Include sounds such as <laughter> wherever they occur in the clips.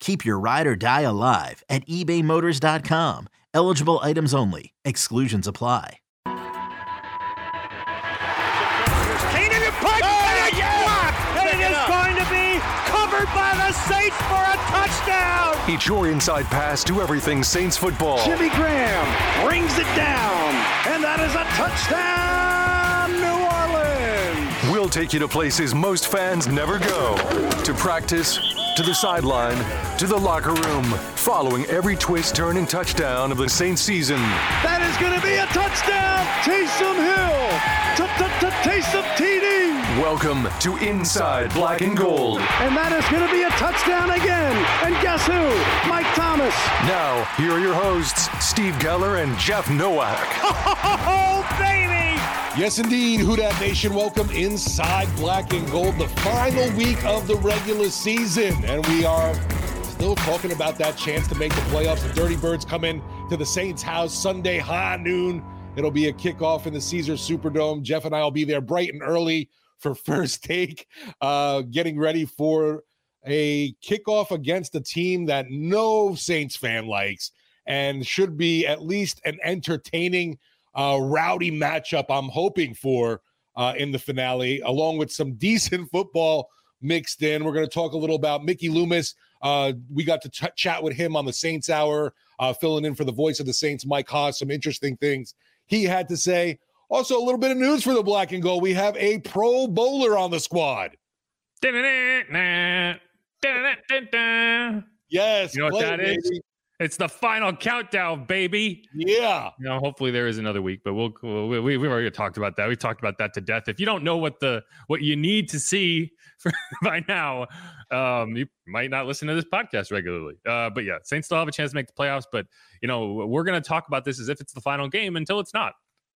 Keep your ride or die alive at ebaymotors.com. Eligible items only. Exclusions apply. Keenan in pipe, oh, and it's blocked, and it is going to be covered by the Saints for a touchdown. Each your inside pass to everything Saints football. Jimmy Graham brings it down, and that is a touchdown, New Orleans. We'll take you to places most fans never go to practice to the sideline, to the locker room, following every twist, turn, and touchdown of the Saints season. That is going to be a touchdown, Taysom Hill, Taysom TD. Welcome to Inside Black and Gold. And that is going to be a touchdown again. And guess who? Mike Thomas. Now, here are your hosts, Steve Geller and Jeff Nowak. <laughs> Oh, baby! Yes, indeed. Who Dat Nation, welcome inside Black and Gold, the final week of the regular season. And we are still talking about that chance to make the playoffs. The Dirty Birds come in to the Saints house Sunday, high noon. It'll be a kickoff in the Caesars Superdome. Jeff and I will be there bright and early for <laughs> first take, uh, getting ready for a kickoff against a team that no Saints fan likes and should be at least an entertaining uh, rowdy matchup I'm hoping for uh, in the finale, along with some <laughs> decent football mixed in. We're going to talk a little about Mickey Loomis. Uh, we got to t- chat with him on the Saints Hour, uh, filling in for the voice of the Saints, Mike Hoss. Some interesting things he had to say. Also, a little bit of news for the Black and Gold. We have a Pro Bowler on the squad. Yes, you know what that is? It's the final countdown, baby. Yeah. You know, hopefully there is another week, but we'll, we, we, we've already talked about that. We talked about that to death. If you don't know what the what you need to see <laughs> for, by now, um, you might not listen to this podcast regularly. Uh, but yeah, Saints still have a chance to make the playoffs. But you know, we're going to talk about this as if it's the final game until it's not,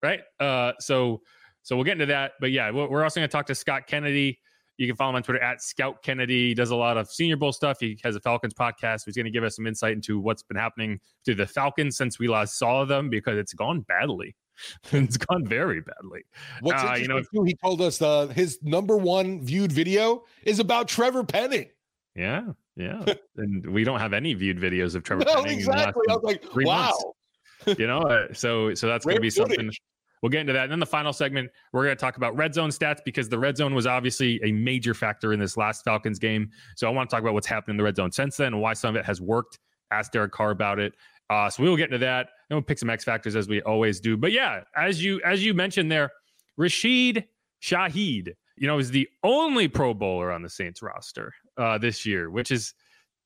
right? Uh, so so we'll get into that. But yeah, we're also going to talk to Scott Kennedy. You can follow him on Twitter at Scout Kennedy. He does a lot of Senior Bowl stuff. He has a Falcons podcast. He's going to give us some insight into what's been happening to the Falcons since we last saw them because it's gone badly. <laughs> it's gone very badly. What's uh, you know, too, he told us uh, his number one viewed video is about Trevor Penning. Yeah, yeah, <laughs> and we don't have any viewed videos of Trevor no, Penning. Exactly. I was like, wow. Months. <laughs> You know, uh, so so that's going to be something. We'll get into that. And then the final segment, we're going to talk about red zone stats because the red zone was obviously a major factor in this last Falcons game. So I want to talk about what's happened in the red zone since then and why some of it has worked. Ask Derek Carr about it. Uh, so we will get into that. And we'll pick some X factors as we always do. But yeah, as you as you mentioned there, Rashid Shaheed, you know, is the only Pro Bowler on the Saints roster uh, this year, which is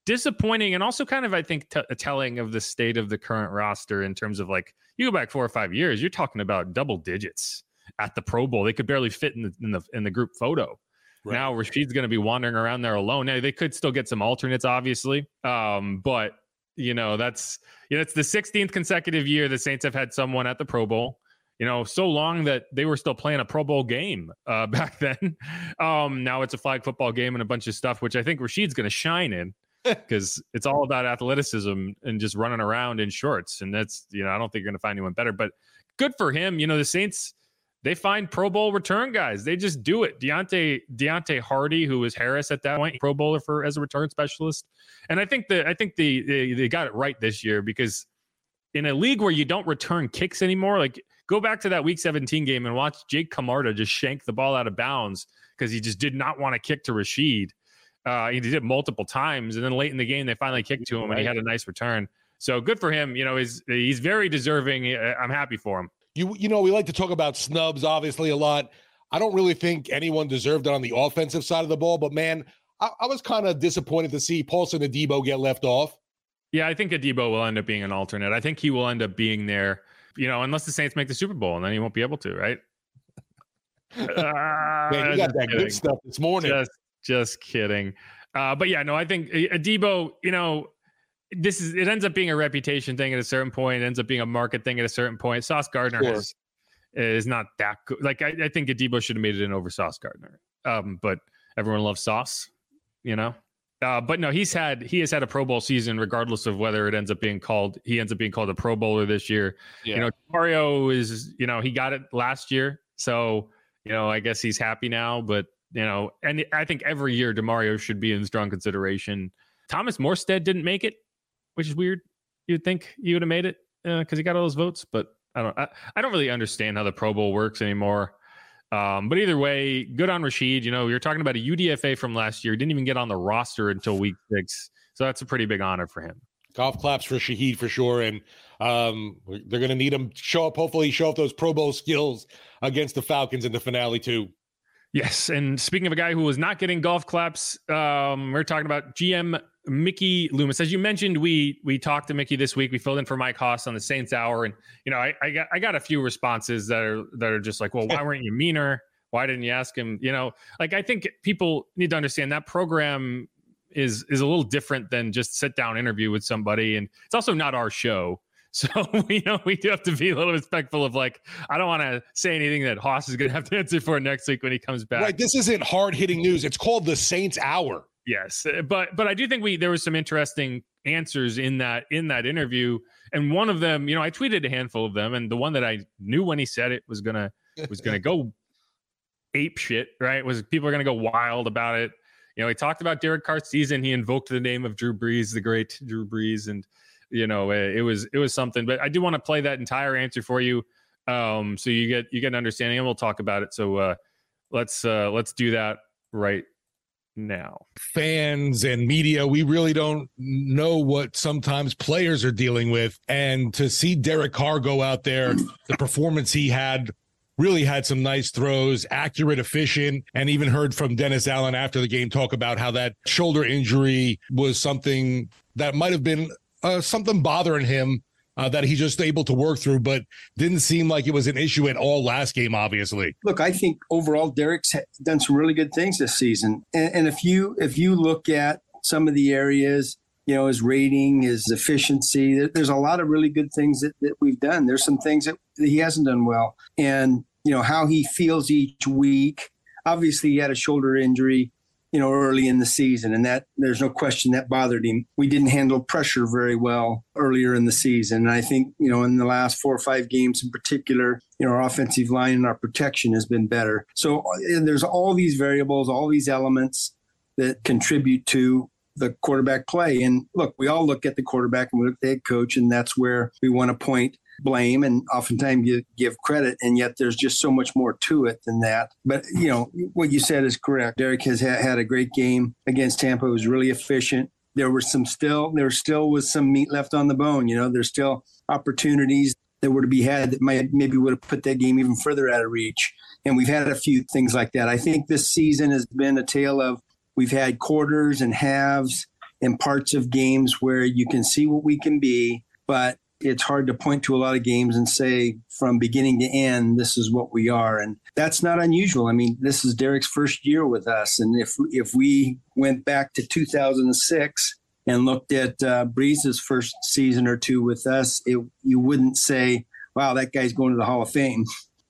disappointing and also kind of I think t- telling of the state of the current roster in terms of like you go back four or five years, you're talking about double digits at the Pro Bowl. They could barely fit in the in the, in the group photo. Right. Now Rashid's going to be wandering around there alone. Now they could still get some alternates, obviously, um, but you know that's you know it's the 16th consecutive year the Saints have had someone at the Pro Bowl. You know, so long that they were still playing a Pro Bowl game uh, <laughs> back then. Um, now it's a flag football game and a bunch of stuff, which I think Rashid's going to shine in <laughs> because it's all about athleticism and just running around in shorts. And that's, you know, I don't think you're going to find anyone better, but good for him. You know, the Saints, they find Pro Bowl return guys. They just do it. Deonte Deonte Harty, who was Harris at that point, Pro Bowler for as a return specialist. And I think that I think the they, they got it right this year because in a league where you don't return kicks anymore, like go back to that Week 17 game and watch Jake Camarda just shank the ball out of bounds because he just did not want to kick to Rashid. Uh, he did it multiple times, and then late in the game, they finally kicked to him, and he had a nice return. So good for him. You know, he's he's very deserving. I'm happy for him. You you know, we like to talk about snubs, obviously a lot. I don't really think anyone deserved it on the offensive side of the ball, but man, I, I was kind of disappointed to see Paulson Adebo get left off. Yeah, I think Adebo will end up being an alternate. I think he will end up being there. You know, unless the Saints make the Super Bowl, and then he won't be able to, right? <laughs> Uh, man, you got that kidding. good stuff this morning. Just just kidding. Uh, but yeah, no, I think uh, Adebo, you know, this is it ends up being a reputation thing at a certain point. It ends up being a market thing at a certain point. Sauce Gardner sure. has, is not that good. Like I, I think Adebo should have made it in over Sauce Gardner. Um, but everyone loves Sauce, you know. Uh, but no, he's had he has had a Pro Bowl season, regardless of whether it ends up being called. He ends up being called a Pro Bowler this year. Yeah. You know, Mario is you know he got it last year, so you know I guess he's happy now. But you know, and I think every year Demario should be in strong consideration. Thomas Morstead didn't make it, which is weird. You'd think you would have made it because uh, he got all those votes, but I don't. I, I, don't really understand how the Pro Bowl works anymore. Um, but either way, good on Rashid. You know, you're talking about a UDFA from last year. Didn't even get on the roster until week six, so that's a pretty big honor for him. Golf claps for Shaheed for sure, and um, they're going to need him show up. Hopefully, show up those Pro Bowl skills against the Falcons in the finale too. Yes, and speaking of a guy who was not getting golf claps, um, we're talking about GM Mickey Loomis. As you mentioned, we we talked to Mickey this week. We filled in for Mike Hoss on the Saints Hour, and you know, I, I got I got a few responses that are that are just like, well, why <laughs> weren't you meaner? Why didn't you ask him? You know, like I think people need to understand that program is is a little different than just sit down interview with somebody, and it's also not our show. So <laughs> we know we do have to be a little respectful of like I don't want to say anything that Hoss is going to have to <laughs> answer for next week when he comes back. Right. This isn't hard hitting news. It's called the Saints Hour. Yes, uh, but but I do think we there was some interesting answers in that in that interview, and one of them, you know, I tweeted a handful of them, and the one that I knew when he said it was gonna was gonna go ape shit. Right? Was people are gonna go wild about it. You know, he talked about Derek Carr's season. He invoked the name of Drew Brees, the great Drew Brees, and you know, it, it was it was something. But I do want to play that entire answer for you, um, so you get you get an understanding, and we'll talk about it. So uh, let's uh, let's do that right now. Fans and media, we really don't know what sometimes players are dealing with, and to see Derek Carr go out there, the performance he had really had some nice throws, accurate, efficient, and even heard from Dennis Allen after the game talk about how that shoulder injury was something that might have been uh, something bothering him uh, that he's just able to work through, but didn't seem like it was an issue at all last game. Obviously, look, I think overall Derek's done some really good things this season, and, and if you if you look at some of the areas, you know, his rating, his efficiency, there's a lot of really good things that, that we've done. There's some things that he hasn't done well, and you know how he feels each week. Obviously, he had a shoulder injury you know, early in the season. And that there's no question that bothered him. We didn't handle pressure very well earlier in the season. And I think, you know, in the last four or five games in particular, you know, our offensive line and our protection has been better. So there's all these variables, all these elements that contribute to the quarterback play. And look, we all look at the quarterback and we look at the head coach, and that's where we want to point blame and oftentimes you give credit and yet there's just so much more to it than that. But you know what you said is correct. Derek has ha- had a great game against tampa. It was really efficient. There were some still there still was some meat left on the bone you know there's still opportunities that were to be had that might maybe would have put that game even further out of reach. And we've had a few things like that. I think this season has been a tale of we've had quarters and halves and parts of games where you can see what we can be, but it's hard to point to a lot of games and say from beginning to end, this is what we are. And that's not unusual. I mean, this is Derek's first year with us. And if, if we went back to 2006 and looked at uh, Brees's first season or two with us, it, you wouldn't say, wow, that guy's going to the Hall of Fame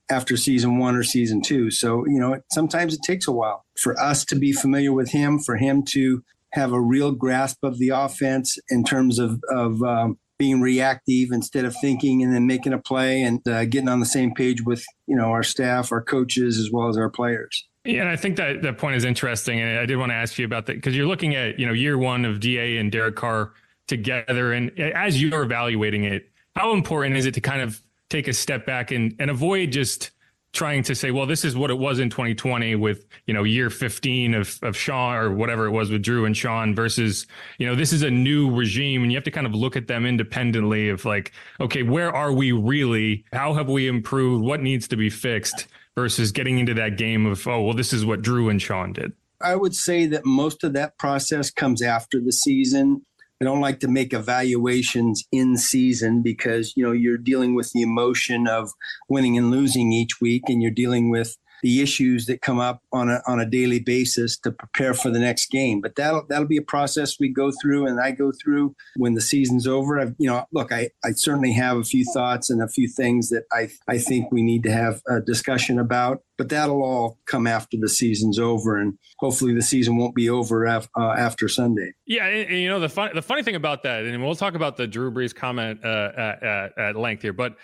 after season one or season two. So, you know, sometimes it takes a while for us to be familiar with him, for him to have a real grasp of the offense in terms of, of um, being reactive instead of thinking and then making a play and uh, getting on the same page with, you know, our staff, our coaches, as well as our players. Yeah, and I think that that point is interesting. And I did want to ask you about that because you're looking at, you know, year one of DA and Derek Carr together. And as you're evaluating it, how important is it to kind of take a step back and, and avoid just trying to say, well, this is what it was in 2020 with, you know, year 15 of, of Sean or whatever it was with Drew and Sean versus, you know, this is a new regime and you have to kind of look at them independently of like, okay, where are we really? How have we improved? What needs to be fixed versus getting into that game of, oh, well, this is what Drew and Sean did. I would say that most of that process comes after the season. I don't like to make evaluations in season because you know you're dealing with the emotion of winning and losing each week, and you're dealing with the issues that come up on a on a daily basis to prepare for the next game. But that'll that'll be a process we go through, and I go through when the season's over. I've, you know, look, I I certainly have a few thoughts and a few things that I I think we need to have a discussion about. But that'll all come after the season's over, and hopefully the season won't be over af- uh, after Sunday. Yeah, and, and, you know the fun the funny thing about that, and we'll talk about the Drew Brees comment uh, at, at length here, but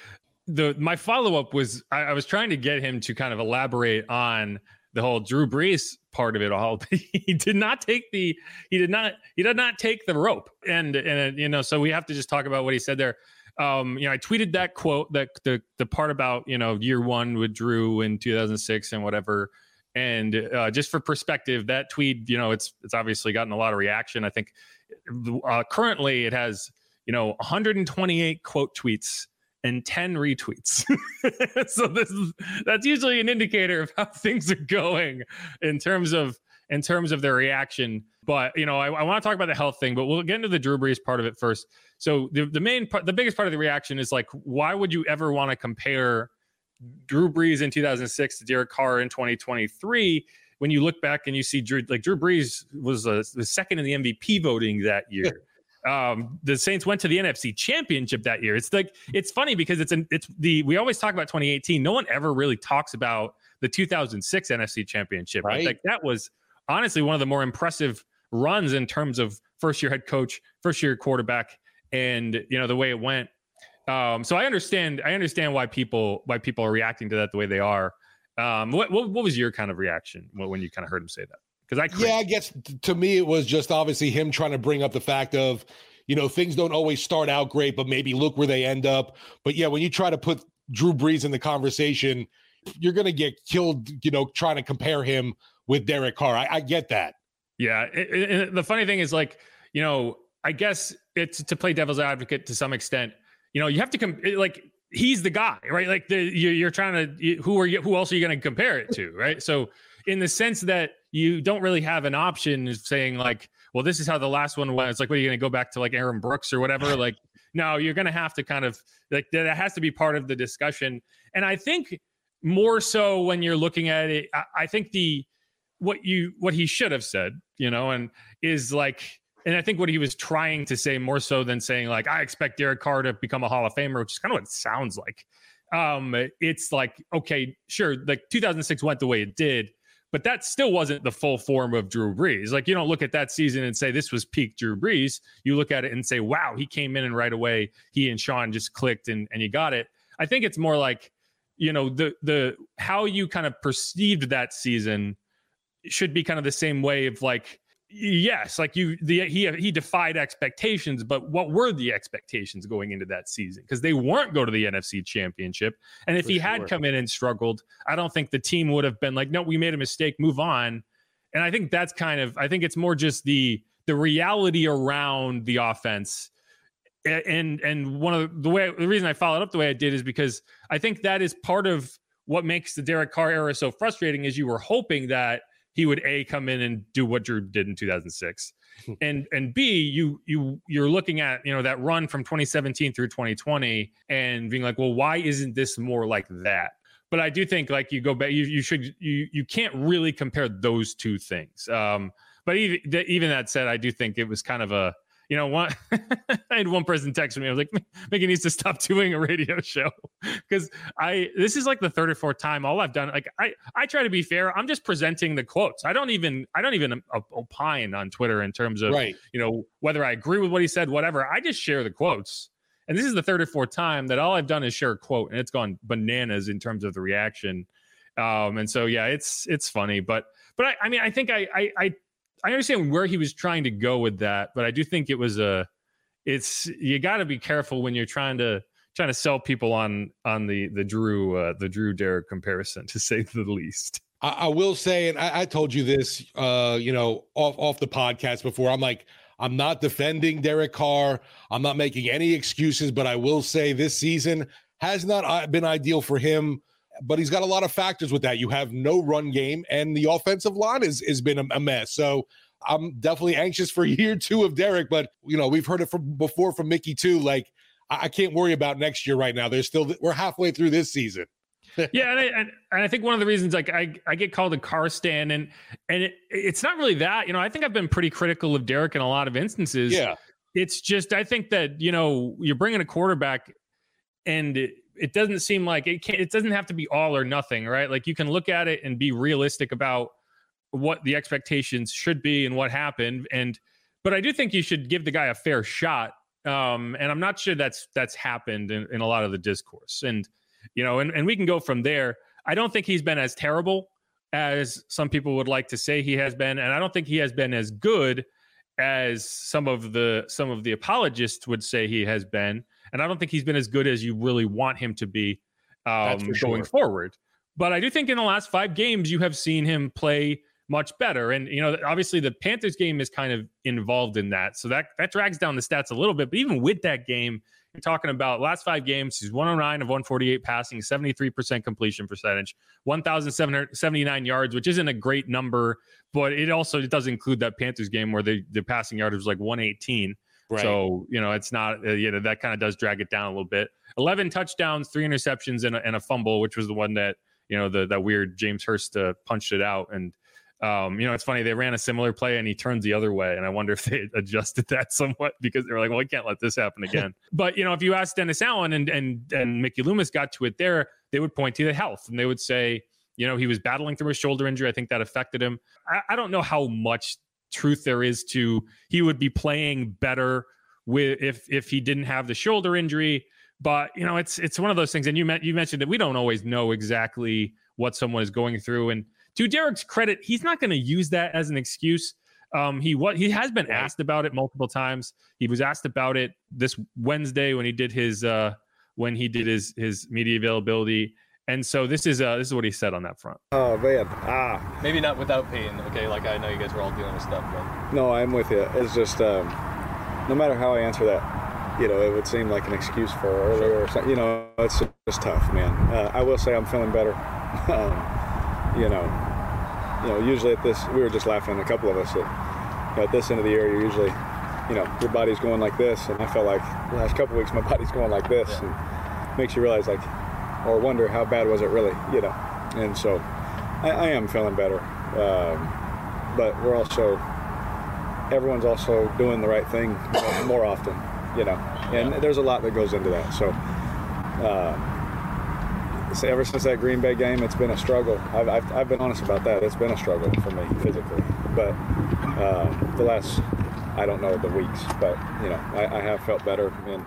the my follow up was I, I, was trying to get him to kind of elaborate on the whole Drew Brees part of it all. <laughs> but he did not take the he did not he did not take the rope, and and you know so we have to just talk about what he said there. Um, you know, I tweeted that quote that the the part about you know year one with Drew in 2006 and whatever. And uh, just for perspective, that tweet, you know, it's it's obviously gotten a lot of reaction. I think uh, currently it has you know 128 quote tweets and 10 retweets. <laughs> so this is that's usually an indicator of how things are going in terms of in terms of their reaction. But you know, I, I want to talk about the health thing, but we'll get into the Drew Brees part of it first. So the, the main part, the biggest part of the reaction is like, why would you ever want to compare Drew Brees in 2006 to Derek Carr in 2023? When you look back and you see Drew, like Drew Brees was uh, the second in the MVP voting that year um, the Saints went to the NFC Championship that year. It's like it's funny because it's an it's the we always talk about 2018. No one ever really talks about the 2006 NFC Championship. Right. Like that was honestly one of the more impressive runs in terms of first year head coach, first year quarterback, and you know the way it went. Um, so I understand I understand why people why people are reacting to that the way they are. Um, what, what, what was your kind of reaction when you kind of heard him say that? Because I yeah, I guess to me it was just obviously him trying to bring up the fact of you know things don't always start out great, but maybe look where they end up. But yeah, when you try to put Drew Brees in the conversation, you're going to get killed. You know, trying to compare him with Derek Carr. I, I get that. Yeah, and the funny thing is like you know I guess it's to play devil's advocate to some extent. You know, you have to come like he's the guy, right? Like the, you're trying to who are you? Who else are you going to compare it to, right? So in the sense that you don't really have an option of saying like, well, this is how the last one went. It's like, what are you going to go back to like Aaron Brooks or whatever? Like, no, you're going to have to kind of like that has to be part of the discussion. And I think more so when you're looking at it, I, I think the what you what he should have said, you know, and is like and I think what he was trying to say more so than saying like I expect Derek Carr to become a Hall of Famer, which is kind of what it sounds like. Um, it's like okay, sure, like 2006 went the way it did, but that still wasn't the full form of Drew Brees. Like you don't look at that season and say this was peak Drew Brees. You look at it and say, wow, he came in and right away he and Sean just clicked and and you got it. I think it's more like you know the the how you kind of perceived that season should be kind of the same way of like yes, like you, the he he defied expectations, but what were the expectations going into that season? Because they weren't go to the NFC Championship, and if For he sure. had come in and struggled, I don't think the team would have been like, no, we made a mistake, move on. And I think that's kind of, I think it's more just the the reality around the offense. And and one of the way the reason I followed up the way I did is because I think that is part of what makes the Derek Carr era so frustrating is you were hoping that he would a come in and do what Drew did in 2006, and and b you you you're looking at you know that run from 2017 through 2020 and being like, well, why isn't this more like that? But I do think like you go back, you you should you you can't really compare those two things. Um, but even even that said, I do think it was kind of a you know, one <laughs> I had one person text me. I was like, Mickey needs to stop <laughs> doing a radio show <laughs> because I this is like the third or fourth time. All I've done, like I I try to be fair. I'm just presenting the quotes. I don't even I don't even opine on Twitter in terms of right. you know whether I agree with what he said, whatever. I just share the quotes. And this is the third or fourth time that all I've done is share a quote, and it's gone bananas in terms of the reaction. Um, and so yeah, it's it's funny, but but I, I mean I think I I, I I understand where he was trying to go with that, but I do think it was a it's you got to be careful when you're trying to trying to sell people on on the the Drew uh, the Drew Derek comparison to say the least. I, I will say, and I, I told you this, uh, you know, off off the podcast before. I'm like, I'm not defending Derek Carr. I'm not making any excuses, but I will say this season has not uh, been ideal for him but he's got a lot of factors with that. You have no run game, and the offensive line is has been a, a mess. So I'm definitely anxious for <laughs> year two of Derek. But you know, we've heard it from before from Mickey too. Like I, I can't worry about next year right now. There's still we're halfway through this season. <laughs> yeah, and I, and, and I think one of the reasons like I, I get called a Carr stand and and it, it's not really that you know I think I've been pretty critical of Derek in a lot of instances. Yeah, it's just I think that you know you're bringing a quarterback and it, doesn't seem like it can't it doesn't have to be all or nothing right? Like you can look at it and be realistic about what the expectations should be and what happened and but i do think you should give the guy a fair shot um and i'm not sure that's that's happened in, in a lot of the discourse and you know and, and we can go from there. I don't think he's been as terrible as some people would like to say he has been and i don't think he has been as good as some of the some of the apologists would say he has been and I don't think he's been as good as you really want him to be um, going forward. But I do think in the last five games, you have seen him play much better. And you know, obviously the Panthers game is kind of involved in that. So that that drags down the stats a little bit. But even with that game, you're talking about last five games, he's 109 of 148 passing, 73% completion percentage, 1,779 yards, which isn't a great number, but it also it does include that Panthers game where the, the passing yard was like 118. Right. So, you know, it's not, uh, you know, that kind of does drag it down a little bit. 11 touchdowns, three interceptions, and a, and a fumble, which was the one that, you know, the that weird James Hurst uh, punched it out. And, um, you know, it's funny, they ran a similar play and he turns the other way. And I wonder if they <laughs> adjusted that somewhat <laughs> because they were like, well, we can't let this happen again. <laughs> but, you know, if you ask Dennis Allen and, and, and Mickey Loomis got to it there, they would point to the health and they would say, you know, he was battling through a shoulder injury. I think that affected him. I, I don't know how much truth there is to he would be playing better with if if he didn't have the shoulder injury. But you know, it's it's one of those things. And you met, you mentioned that we don't always know exactly what someone is going through. And to Derek's credit, he's not going to use that as an excuse. Um, he what he has been asked about it multiple times. He was asked about it this Wednesday when he did his uh, when he did his his media availability. And so this is uh, this is what he said on that front. Oh man, ah. Maybe not without pain. Okay, like I know you guys were all dealing with stuff, but no, I'm with you. It's just um, no matter how I answer that, you know, it would seem like an excuse for earlier or something. You know, it's just tough, man. Uh, I will say I'm feeling better. <laughs> um, you know, you know, usually at this, we were just laughing, a couple of us, at, you know, at this end of the year, you're usually, you know, your body's going like this, and I felt like the last couple weeks my <laughs> body's going like this, yeah. and makes you realize like or wonder how bad was it really, you know. And so I, I am feeling better, um, but we're also everyone's also doing the right thing more often, you know. And there's a lot that goes into that. So. Uh, so ever since that Green Bay game, it's been a struggle. I've, I've, I've, been honest about that. It's been a struggle for me physically. But uh, the last, I don't know, the weeks, but you know, I, I have felt better, and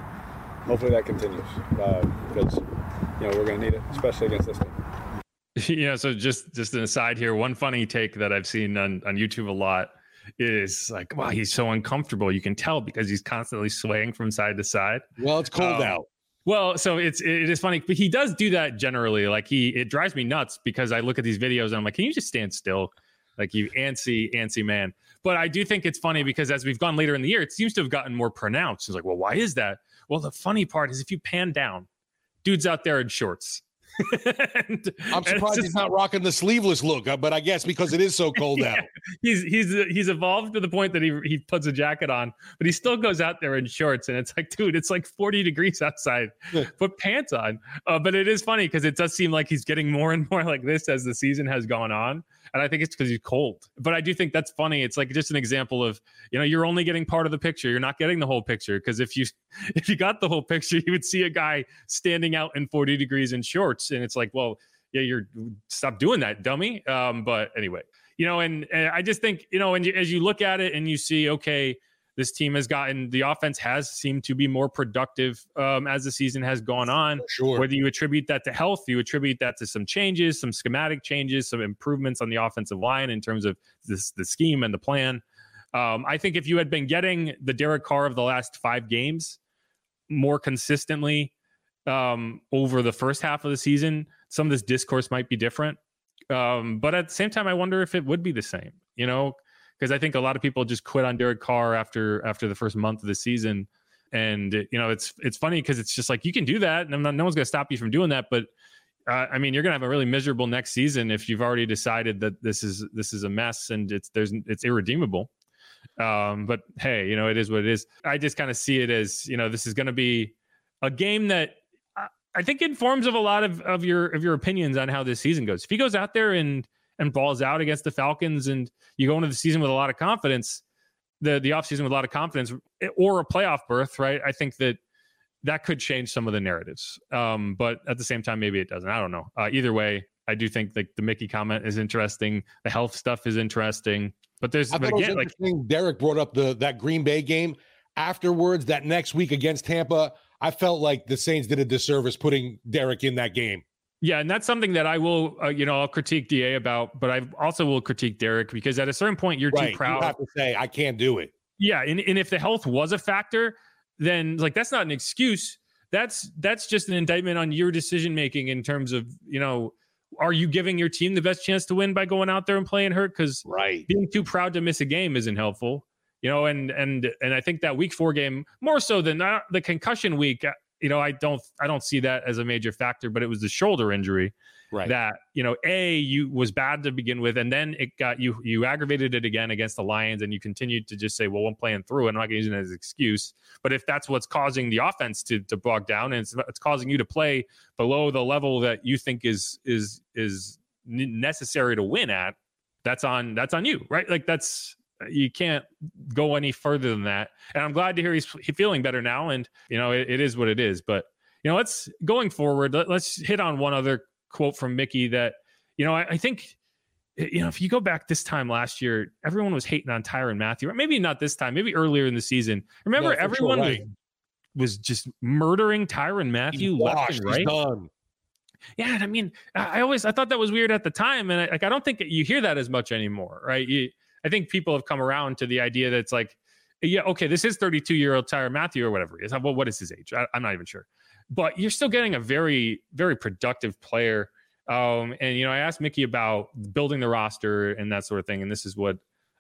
hopefully that continues uh, because you know we're going to need it, especially against this team. <laughs> Yeah. So just just an aside here, one funny take that I've seen on on YouTube a lot is like, wow, he's so uncomfortable. You can tell because he's constantly swaying from side to side. Well, it's cold um, out. Well, so it's it is funny, but he does do that generally. Like he, it drives me nuts because I look at these videos and I'm like, can you just stand still? Like you antsy, antsy man. But I do think it's funny because as we've gone later in the year, it seems to have gotten more pronounced. It's like, well, why is that? Well, the funny part is if you pan down, dude's out there in shorts. <laughs> and, I'm surprised just, he's not rocking the sleeveless look, uh, but I guess because it is so <laughs> cold yeah, out. He's he's he's evolved to the point that he he puts a jacket on, but he still goes out there in shorts, and it's like, dude, it's like 40 degrees outside. Put pants on. Uh, but it is funny because it does seem like he's getting more and more like this as the season has gone on and I think it's because he's cold. But I do think that's funny. It's like just an example of you know you're only getting part of the picture. You're not getting the whole picture because if you <laughs> if you got the whole picture, you would see a guy standing out in 40 degrees in shorts, and it's like, well, yeah, you're stop doing that, dummy. Um, but anyway, you know, and, and I just think you know, and you, as you look at it and you see, okay this team has gotten the offense has seemed to be more productive um, as the season has gone on. Sure. Whether you attribute that to health, you attribute that to some changes, some schematic changes, some improvements on the offensive line in terms of this, the scheme and the plan. Um, I think if you had been getting the Derek Carr of the last five games more consistently um, over the first half of the season, some of this discourse might be different. Um, but at the same time, I wonder if it would be the same. You know, because I think a lot of people just quit on Derek Carr after after the first month of the season. And you know, it's it's funny because it's just like you can do that, and not, no one's going to stop you from doing that. But uh, I mean, you're going to have a really miserable next season if you've already decided that this is this is a mess and it's there's it's irredeemable. Um, but hey, you know, it is what it is. I just kind of see it as you know, this is going to be a game that I think informs of a lot of, of your of your opinions on how this season goes. If he goes out there and and balls out against the Falcons and you go into the season with a lot of confidence, the the offseason with a lot of confidence or a playoff berth, right? I think that that could change some of the narratives. Um, but at the same time, maybe it doesn't. I don't know. Uh, either way, I do think like the Mickey comment is interesting. The health stuff is interesting. But there's I but again, like Derek brought up the that Green Bay game afterwards that next week against Tampa. I felt like the Saints did a disservice putting Derek in that game. Yeah, and that's something that I will, uh, you know, I'll critique Da about, but I also will critique Derek because at a certain point you're right. too proud. You have to say I can't do it. Yeah, and, and if the health was a factor, then like that's not an excuse. That's that's just an indictment on your decision making in terms of you know, are you giving your team the best chance to win by going out there and playing hurt? Because right, being too proud to miss a game isn't helpful. You know, and and and I think that week four game more so than the concussion week you know, I don't I don't see that as a major factor, but it was the shoulder injury right. that you know a you was bad to begin with, and then it got you you aggravated it again against the Lions, and you continued to just say, well, I'm playing through, and I'm not going to use it as an excuse. But if that's what's causing the offense to to bog down, and it's, it's causing you to play below the level that you think is is is necessary to win at, that's on that's on you, right? Like that's you can't go any further than that. And I'm glad to hear he's feeling better now. And you know, it, it is what it is. But you know, let's going forward. Let, us hit on one other quote from Mickey that you know I, I, think you know if you go back this time last year, everyone was hating on Tyrann Mathieu. Maybe not this time. Maybe earlier in the season. Remember, everyone sure, right. was, was just murdering Tyrann Mathieu left and right. Yeah, and I mean, I always I thought that was weird at the time, and I, like I don't think you hear that as much anymore, right? You, I think people have come around to the idea that it's like, yeah, okay, this is 32 year old Tyrann Mathieu or whatever he is. Well, what is his age? I, am not even sure. But you're still getting a very, very productive player. Um, and you know, I asked Mickey about building the roster and that sort of thing, and this is what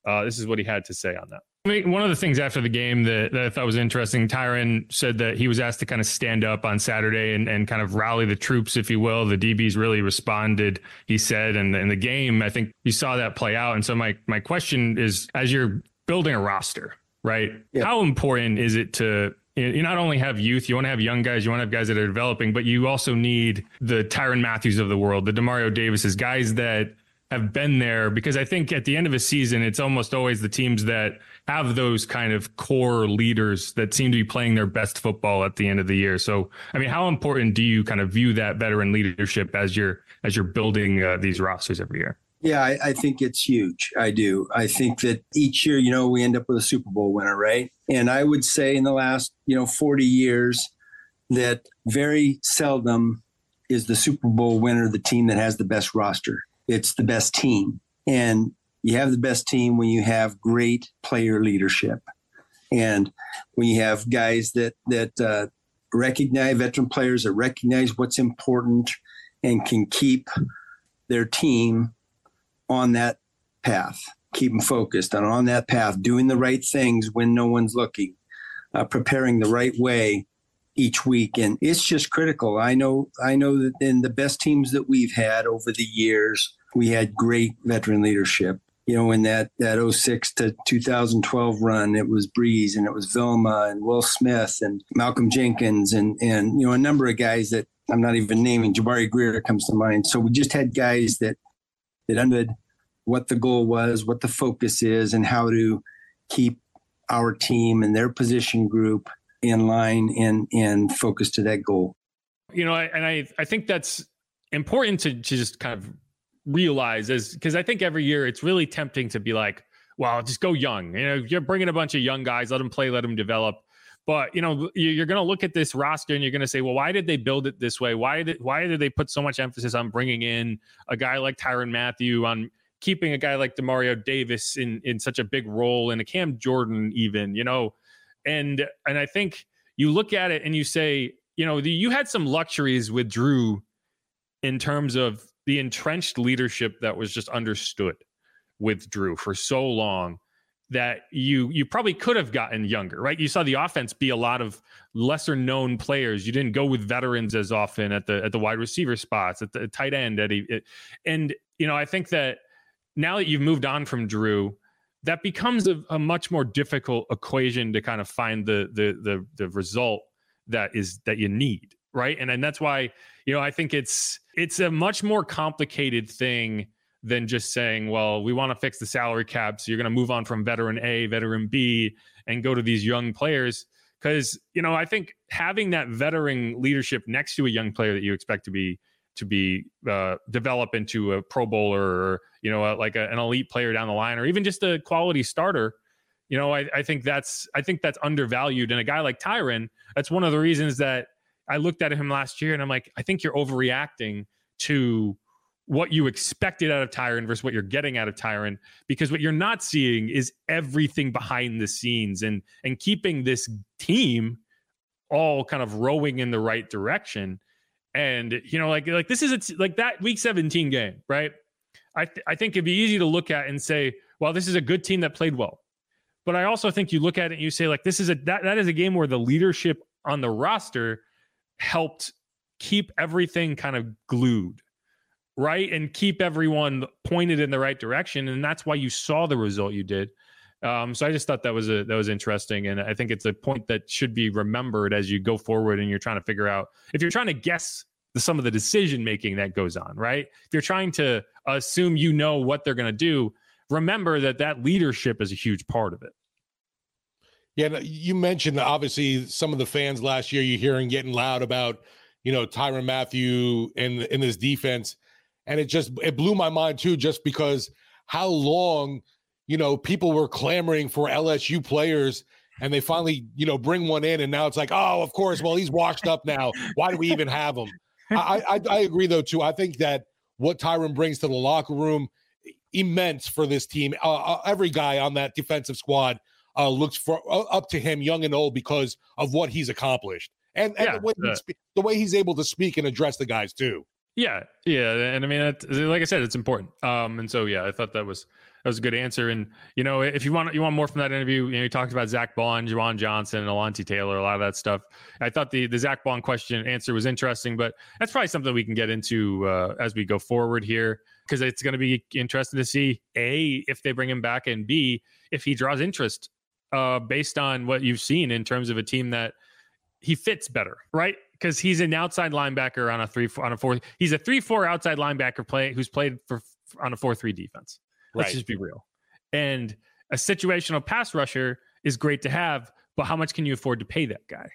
uh, this is what he had to say on that. I mean, one of the things after the game that, that I thought was interesting, Tyrann said that he was asked to kind of stand up on Saturday and, and kind of rally the troops, if you will. The DBs really responded, he said, and in the game, I think you saw that play out. And so my my question is, as you're building a roster, right? Yeah. How important is it to you not only have youth, you want to have young guys, you want to have guys that are developing, but you also need the Tyrann Mathieus of the world, the Demario Davises, guys that have been there because I think at the end of a season, it's almost always the teams that have those kind of core leaders that seem to be playing their best football at the end of the year. So, I mean, how important do you kind of view that veteran leadership as you're as you're building uh, these rosters every year? Yeah, I, I, think it's huge. I do. I think that each year, you know, we end up with a Super Bowl winner, right? And I would say in the last, you know, 40 years that very seldom is the Super Bowl winner the team that has the best roster it's the best team. And you have the best team when you have great player leadership. And when you have guys that that uh, recognize veteran players that recognize what's important and can keep their team on that path, keep them focused and on that path, doing the right things when no one's looking, uh, preparing the right way each week. And it's just critical. I know i know that in the best teams that we've had over the years we had great veteran leadership you know in that that 06 to 2012 run it was Brees and it was vilma and will smith and malcolm jenkins and and you know a number of guys that i'm not even naming jabari greer comes to mind so we just had guys that that understood what the goal was what the focus is and how to keep our team and their position group in line and and focus to that goal. You know, and I I think that's important to, to just kind of realize is because I think every year it's really tempting to be like, well, just go young. You know, you're bringing a bunch of young guys, let them play, let them develop. But you know, you're going to look at this roster and you're going to say, well, why did they build it this way? Why did why did they put so much emphasis on bringing in a guy like Tyrann Mathieu on keeping a guy like Demario Davis in in such a big role and a Cam Jordan even, you know, and and I think you look at it and you say, you know, the, you had some luxuries with Drew in terms of the entrenched leadership that was just understood with Drew for so long that you you probably could have gotten younger, right? You saw the offense be a lot of lesser known players. You didn't go with veterans as often at the at the wide receiver spots, at the tight end, at a, and you know I think that now that you've moved on from Drew, that becomes a, a, much more difficult equation to kind of find the, the the the result that is that you need, right? And and that's why you know I think it's it's a much more complicated thing than just saying, well, we want to fix the salary cap, so you're going to move on from veteran A, veteran B, and go to these young players. Because you know, I think having that veteran leadership next to a young player that you expect to be to be uh, develop into a Pro Bowler or you know a, like a, an elite player down the line, or even just a quality starter. You know, I, I think that's I think that's undervalued. And a guy like Tyrann, that's one of the reasons that I looked at him last year and I'm like, I think you're overreacting to what you expected out of Tyrann versus what you're getting out of Tyrann because what you're not seeing is everything behind the scenes and and keeping this team all kind of rowing in the right direction and you know, like like this is a, like that week 17 game, right? I th- I think it'd be easy to look at and say, well, this is a good team that played well. But I also think you look at it and you say, like, this is a that, that is a game where the leadership on the roster helped keep everything kind of glued, right? And keep everyone pointed in the right direction. And that's why you saw the result you did. Um, so I just thought that was a that was interesting, and I think it's a point that should be remembered as you go forward and you're trying to figure out if you're trying to guess the, some of the decision making that goes on. Right? If you're trying to assume you know what they're going to do, remember that that leadership is a huge part of it. Yeah, you mentioned obviously some of the fans last year. You're hearing getting loud about you know Tyrann Mathieu in in this defense, and it just it blew my mind too, just because how long you know, people were clamoring for LSU players and they finally, you know, bring one in, and now it's like, oh, of course, well, he's washed up now. Why do we even have him? I, I, I agree though too. I think that what Tyrann brings to the locker room immense for this team. Uh, uh, every guy on that defensive squad uh, looks for uh, up to him, young and old, because of what he's accomplished and, and yeah, the, way spe- the way he's able to speak and address the guys too. Yeah, yeah, and I mean, like I said, it's important. Um, and so yeah, I thought that was that was a good answer. And you know, if you want you want more from that interview, you know, you talked about Zack Baun, Juwan Johnson, and Alontae Taylor, a lot of that stuff. I thought the the Zack Baun question answer was interesting, but that's probably something we can get into uh, as we go forward here because it's going to be interesting to see a if they bring him back and b if he draws interest uh, based on what you've seen in terms of a team that he fits better, right? Because he's an outside linebacker on a three on a four. He's a three four outside linebacker play who's played for on a four three defense. Let's right. just be real. And a situational pass rusher is great to have, but how much can you afford to pay that guy?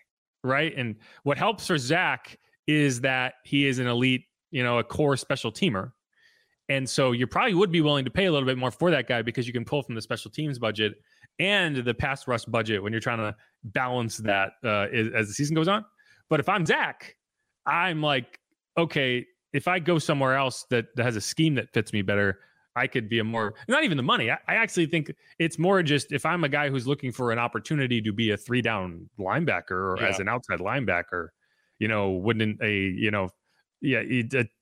Right. And what helps for Zack is that he is an elite, you know, a core special teamer. And so you probably would be willing to pay a little bit more for that guy because you can pull from the special teams budget and the pass rush budget when you're trying to balance that uh, as the season goes on. But if I'm Zack, I'm like, okay, if I go somewhere else that, that has a scheme that fits me better, I could be a more not even the money. I, I, actually think it's more just if I'm a guy who's looking for an opportunity to be a three down linebacker or yeah. as an outside linebacker, you know, wouldn't a you know, yeah,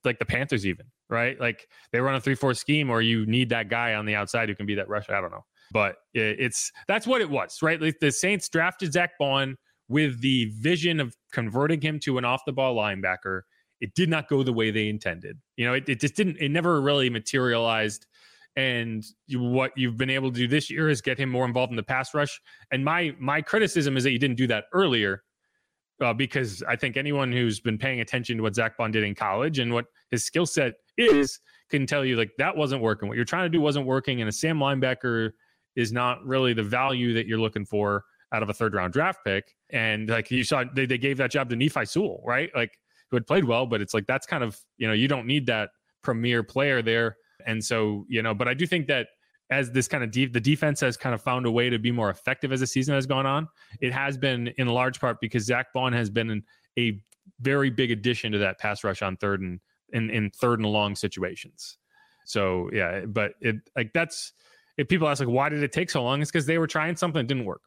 like the Panthers even right? Like they run a three four scheme, or you need that guy on the outside who can be that rush. I don't know, but it's that's what it was, right? Like the Saints drafted Zack Baun with the vision of converting him to an off the ball linebacker. It did not go the way they intended. You know, it, it just didn't, it never really materialized. And what you've been able to do this year is get him more involved in the pass rush. And my my criticism is that you didn't do that earlier, uh, because I think anyone who's been paying attention to what Zack Baun did in college and what his skill set is can tell you like that wasn't working. What you're trying to do wasn't working, and a Sam linebacker is not really the value that you're looking for out of a third round draft pick. And like you saw, they, they gave that job to Nephi Sewell, right? Like who had played well, but it's like that's kind of you know you don't need that premier player there. And so you know, but I do think that as this kind of deep, the defense has kind of found a way to be more effective as the season has gone on. It has been in large part because Zack Baun has been a very big addition to that pass rush on third and in, in third and long situations. So yeah, but it like that's if people ask like why did it take so long? It's because they were trying something that didn't work.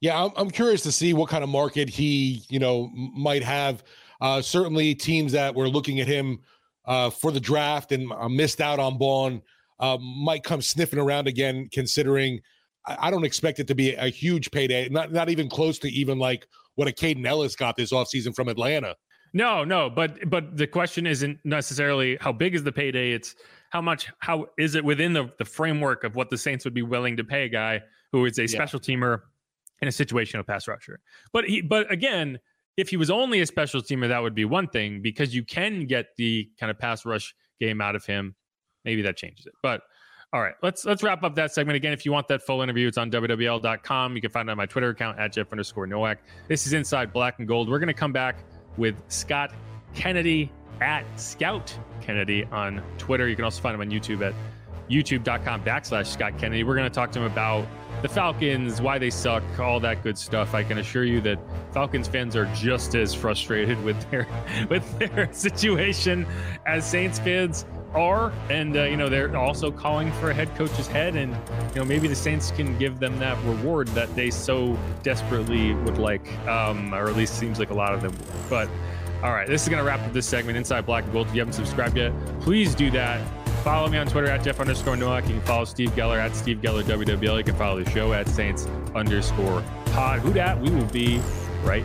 Yeah, I'm, I'm curious to see what kind of market he you know might have. Uh, certainly, teams that were looking at him uh, for the draft and uh, missed out on Baun uh, might come sniffing around again. Considering I, I don't expect it to be a huge payday, not not even close to even like what a Kaden Elliss got this offseason from Atlanta. No, no, but but the question isn't necessarily how big is the payday. It's how much how is it within the, the framework of what the Saints would be willing to pay a guy who is a yeah. special teamer in a situation of pass rusher. But he but again, if he was only a special teamer, that would be one thing because you can get the kind of pass rush game out of him. Maybe that changes it. But all right, let's let's wrap up that segment again. If you want that full interview, it's on WWL.com. You can find it on my Twitter account at Jeff underscore Nowak. This is Inside Black and Gold. We're going to come back with Scott Kennedy at Scout Kennedy on Twitter. You can also find him on YouTube at youtube.com backslash Scott Kennedy. We're going to talk to him about the Falcons, why they suck, all that good stuff. I can assure you that Falcons fans are just as frustrated with their <laughs> with their <laughs> situation as Saints fans are, and uh, you know they're also calling for a head coach's head, and you know maybe the Saints can give them that reward that they so desperately would like, um, or at least seems like a lot of them would. But all right, this is gonna wrap up this segment inside Black and Gold. If you haven't subscribed yet, please do that. Follow me on Twitter at Jeff underscore Nowak. You can follow Steve Geller at Steve Geller WWL. You can follow the show at Saints underscore pod. Who dat? We will be right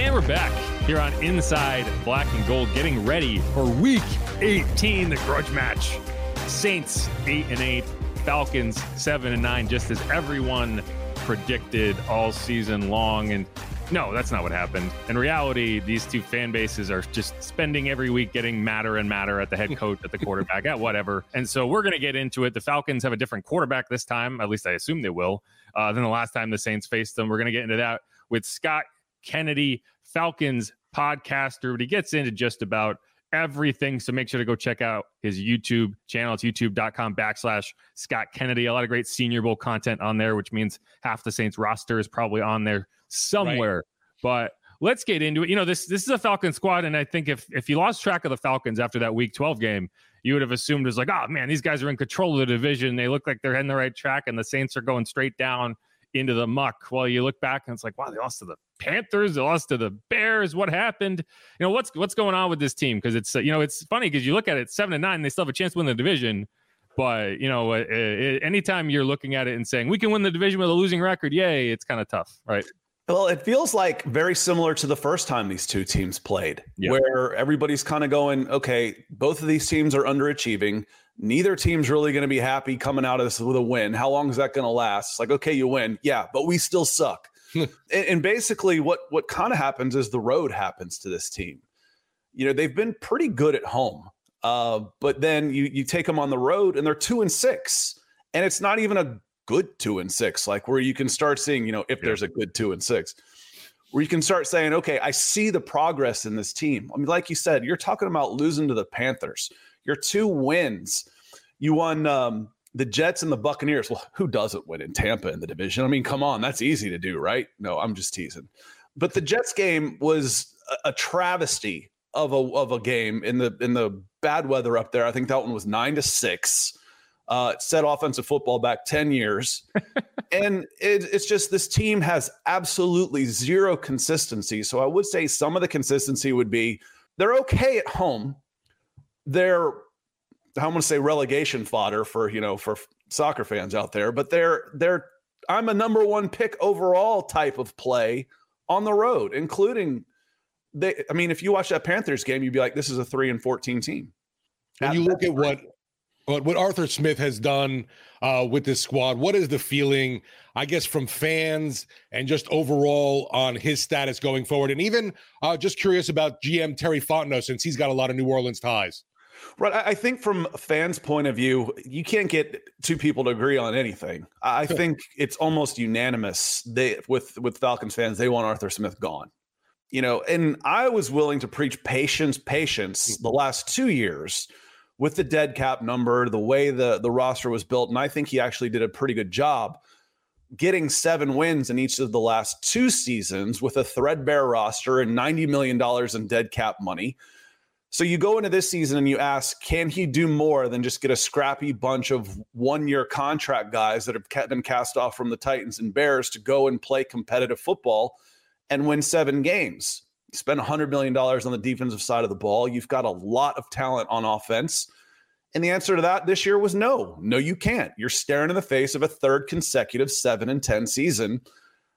And we're back here on Inside Black and Gold, getting ready for Week 18, the grudge match. Saints 8 and 8, Falcons 7 and 9, just as everyone predicted all season long. And no, that's not what happened. In reality, these two fan bases are just spending every week getting madder and madder at the head <laughs> coach, at the quarterback, at whatever. And so we're going to get into it. The Falcons have a different quarterback this time, at least I assume they will, uh, than the last time the Saints faced them. We're going to get into that with Scott Kennedy, Falcons podcaster, but he gets into just about everything. So make sure to go check out his YouTube channel. It's youtube.com backslash Scott Kennedy. A lot of great Senior Bowl content on there, which means half the Saints roster is probably on there somewhere. Right. But let's get into it. You know, this this is a Falcon squad, and I think if if you lost track of the Falcons after that Week 12 game, you would have assumed it was like, oh man, these guys are in control of the division. They look like they're in the right track, and the Saints are going straight down into the muck. While you look back and it's like, wow, they lost to the Panthers, they lost to the Bears. What happened? You know what's what's going on with this team? Because it's you know it's funny because you look at it seven and nine, they still have a chance to win the division. But you know, uh, uh, anytime you're looking at it and saying we can win the division with a losing record, yay, it's kind of tough, right? Well, it feels like very similar to the first time these two teams played, Yeah. where everybody's kind of going, okay, both of these teams are underachieving. Neither team's really going to be happy coming out of this with a win. How long is that going to last? It's like, okay, you win. Yeah, but we still suck. <laughs> and, and basically, what, what kind of happens is the road happens to this team. You know, they've been pretty good at home, uh, but then you, you take them on the road and they're two and six. And it's not even a good two and six, like where you can start seeing, you know, if there's a good two and six, where you can start saying, okay, I see the progress in this team. I mean, like you said, you're talking about losing to the Panthers. Your two wins, you won um, the Jets and the Buccaneers. Well, who doesn't win in Tampa in the division? I mean, come on, that's easy to do, right? No, I'm just teasing. But the Jets game was a, a travesty of a of a game in the in the bad weather up there. I think that one was nine to six uh, set offensive football back 10 years. <laughs> and it, it's just this team has absolutely zero consistency. So I would say some of the consistency would be they're okay at home. They're, I'm going to say relegation fodder for, you know, for soccer fans out there, but they're, they're, I'm a number one pick overall type of play on the road, including they, I mean, if you watch that Panthers game, you'd be like, this is a three and 14 team. And you look at what what what Arthur Smith has done uh, with this squad, what is the feeling, I guess, from fans and just overall on his status going forward? And even uh, just curious about GM Terry Fontenot since he's got a lot of New Orleans ties. Right. I think from a fan's point of view, you can't get two people to agree on anything. I I think it's almost unanimous. They with with Falcons fans, they want Arthur Smith gone. You know, and I was willing to preach patience, patience hmm. the last two years with the dead cap number, the way the the roster was built, and I think he actually did a pretty good job getting seven wins in each of the last two seasons with a threadbare roster and $90 million in dead cap money. So you go into this season and you ask, can he do more than just get a scrappy bunch of one year contract guys that have been cast off from the Titans and Bears to go and play competitive football and win seven games? Spend $100 million on the defensive side of the ball. You've got a lot of talent on offense. And the answer to that this year was no. No, you can't. You're staring in the face of a third consecutive seven and 10 season.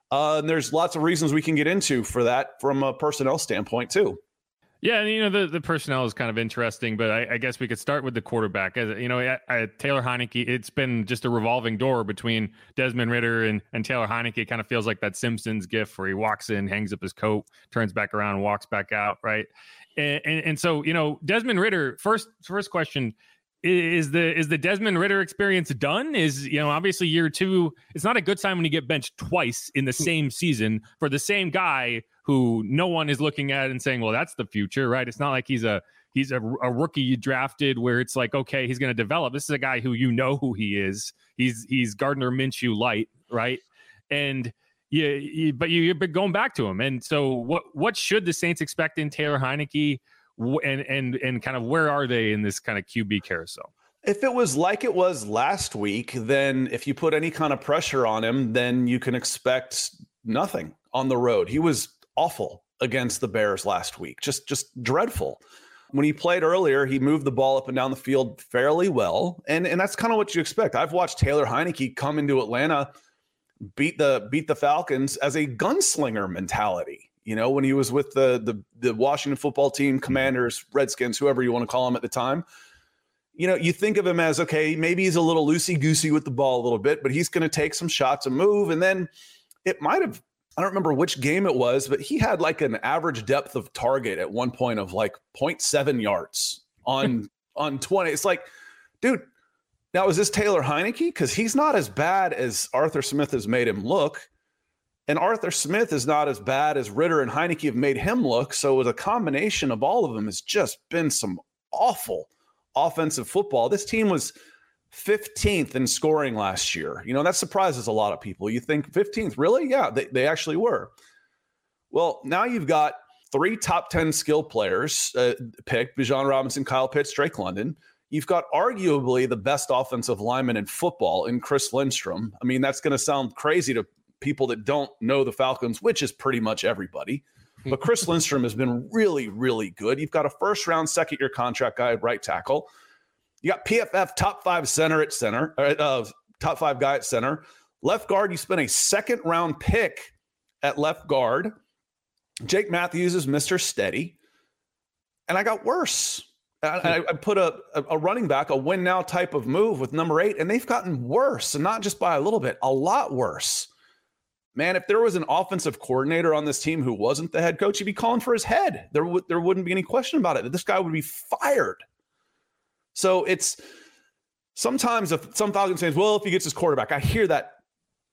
Uh, and there's lots of reasons we can get into for that from a personnel standpoint, too. Yeah, and you know the, the personnel is kind of interesting, but I, I guess we could start with the quarterback. As you know, I, I, Taylor Heinicke, it's been just a revolving door between Desmond Ridder and, and Taylor Heinicke. It kind of feels like that Simpsons gif where he walks in, hangs up his coat, turns back around, walks back out, right? And, and, and so you know, Desmond Ridder. First, first question is the is the Desmond Ridder experience done? Is you know obviously year two. It's not a good sign when you get benched twice in the hmm. same season for the same guy who no one is looking at and saying, well, that's the future, right? It's not like he's a he's a, a rookie you drafted where it's like, okay, he's going to develop. This is a guy who you know who he is. He's he's Gardner Minshew light, right? And yeah, you, but you, you're going back to him. And so, what what should the Saints expect in Taylor Heinicke? And and and kind of where are they in this kind of QB carousel? If it was like it was last week, then if you put any kind of pressure on him, then you can expect nothing on the road. He was awful against the Bears last week, just just dreadful. When he played earlier, he moved the ball up and down the field fairly well, and and that's kind of what you expect. I've watched Taylor Heinicke come into Atlanta, beat the beat the Falcons as a gunslinger mentality. You know, when he was with the the the Washington football team, Commanders, Redskins, whoever you want to call him at the time. You know, you think of him as okay, maybe he's a little loosey goosey with the ball a little bit, but he's going to take some shots and move, and then it might have I don't remember which game it was, but he had like an average depth of target at one point of like 0.7 yards on <laughs> on 20. It's like, dude, now is this Taylor Heinicke? Because he's not as bad as Arthur Smith has made him look. And Arthur Smith is not as bad as Ridder and Heinicke have made him look. So the combination of all of them has just been some awful offensive football. This team was 15th in scoring last year. You know, that surprises a lot of people. You think 15th, really? Yeah, they, they actually were. Well, now you've got three top 10 skill players uh, picked Bijan Robinson, Kyle Pitts, Drake London. You've got arguably the best offensive lineman in football in Chris Lindstrom. I mean, that's going to sound crazy to people that don't know the Falcons, which is pretty much everybody. But Chris <laughs> Lindstrom has been really, really good. You've got a first round, second year contract guy at right tackle. You got PFF top five center at center, uh, top five guy at center. Left guard, you spent a second round pick at left guard. Jake Matthews is Mr. Steady. And I got worse. I, I put a, a running back, a win now type of move with number eight, and they've gotten worse, and not just by a little bit, a lot worse. Man, if there was an offensive coordinator on this team who wasn't the head coach, he'd be calling for his head. There, w- there wouldn't be any question about it. This guy would be fired. So it's sometimes if some Falcons fans, well, if he gets his quarterback, I hear that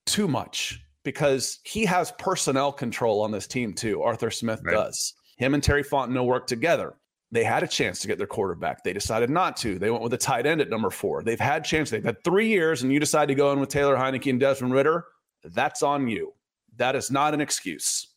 too much because he has personnel control on this team too. Arthur Smith right. does. Him and Terry Fontenot work together. They had a chance to get their quarterback. They decided not to. They went with a tight end at number four. They've had chance. They've had three years, and you decide to go in with Taylor Heinicke and Desmond Ridder. That's on you. That is not an excuse.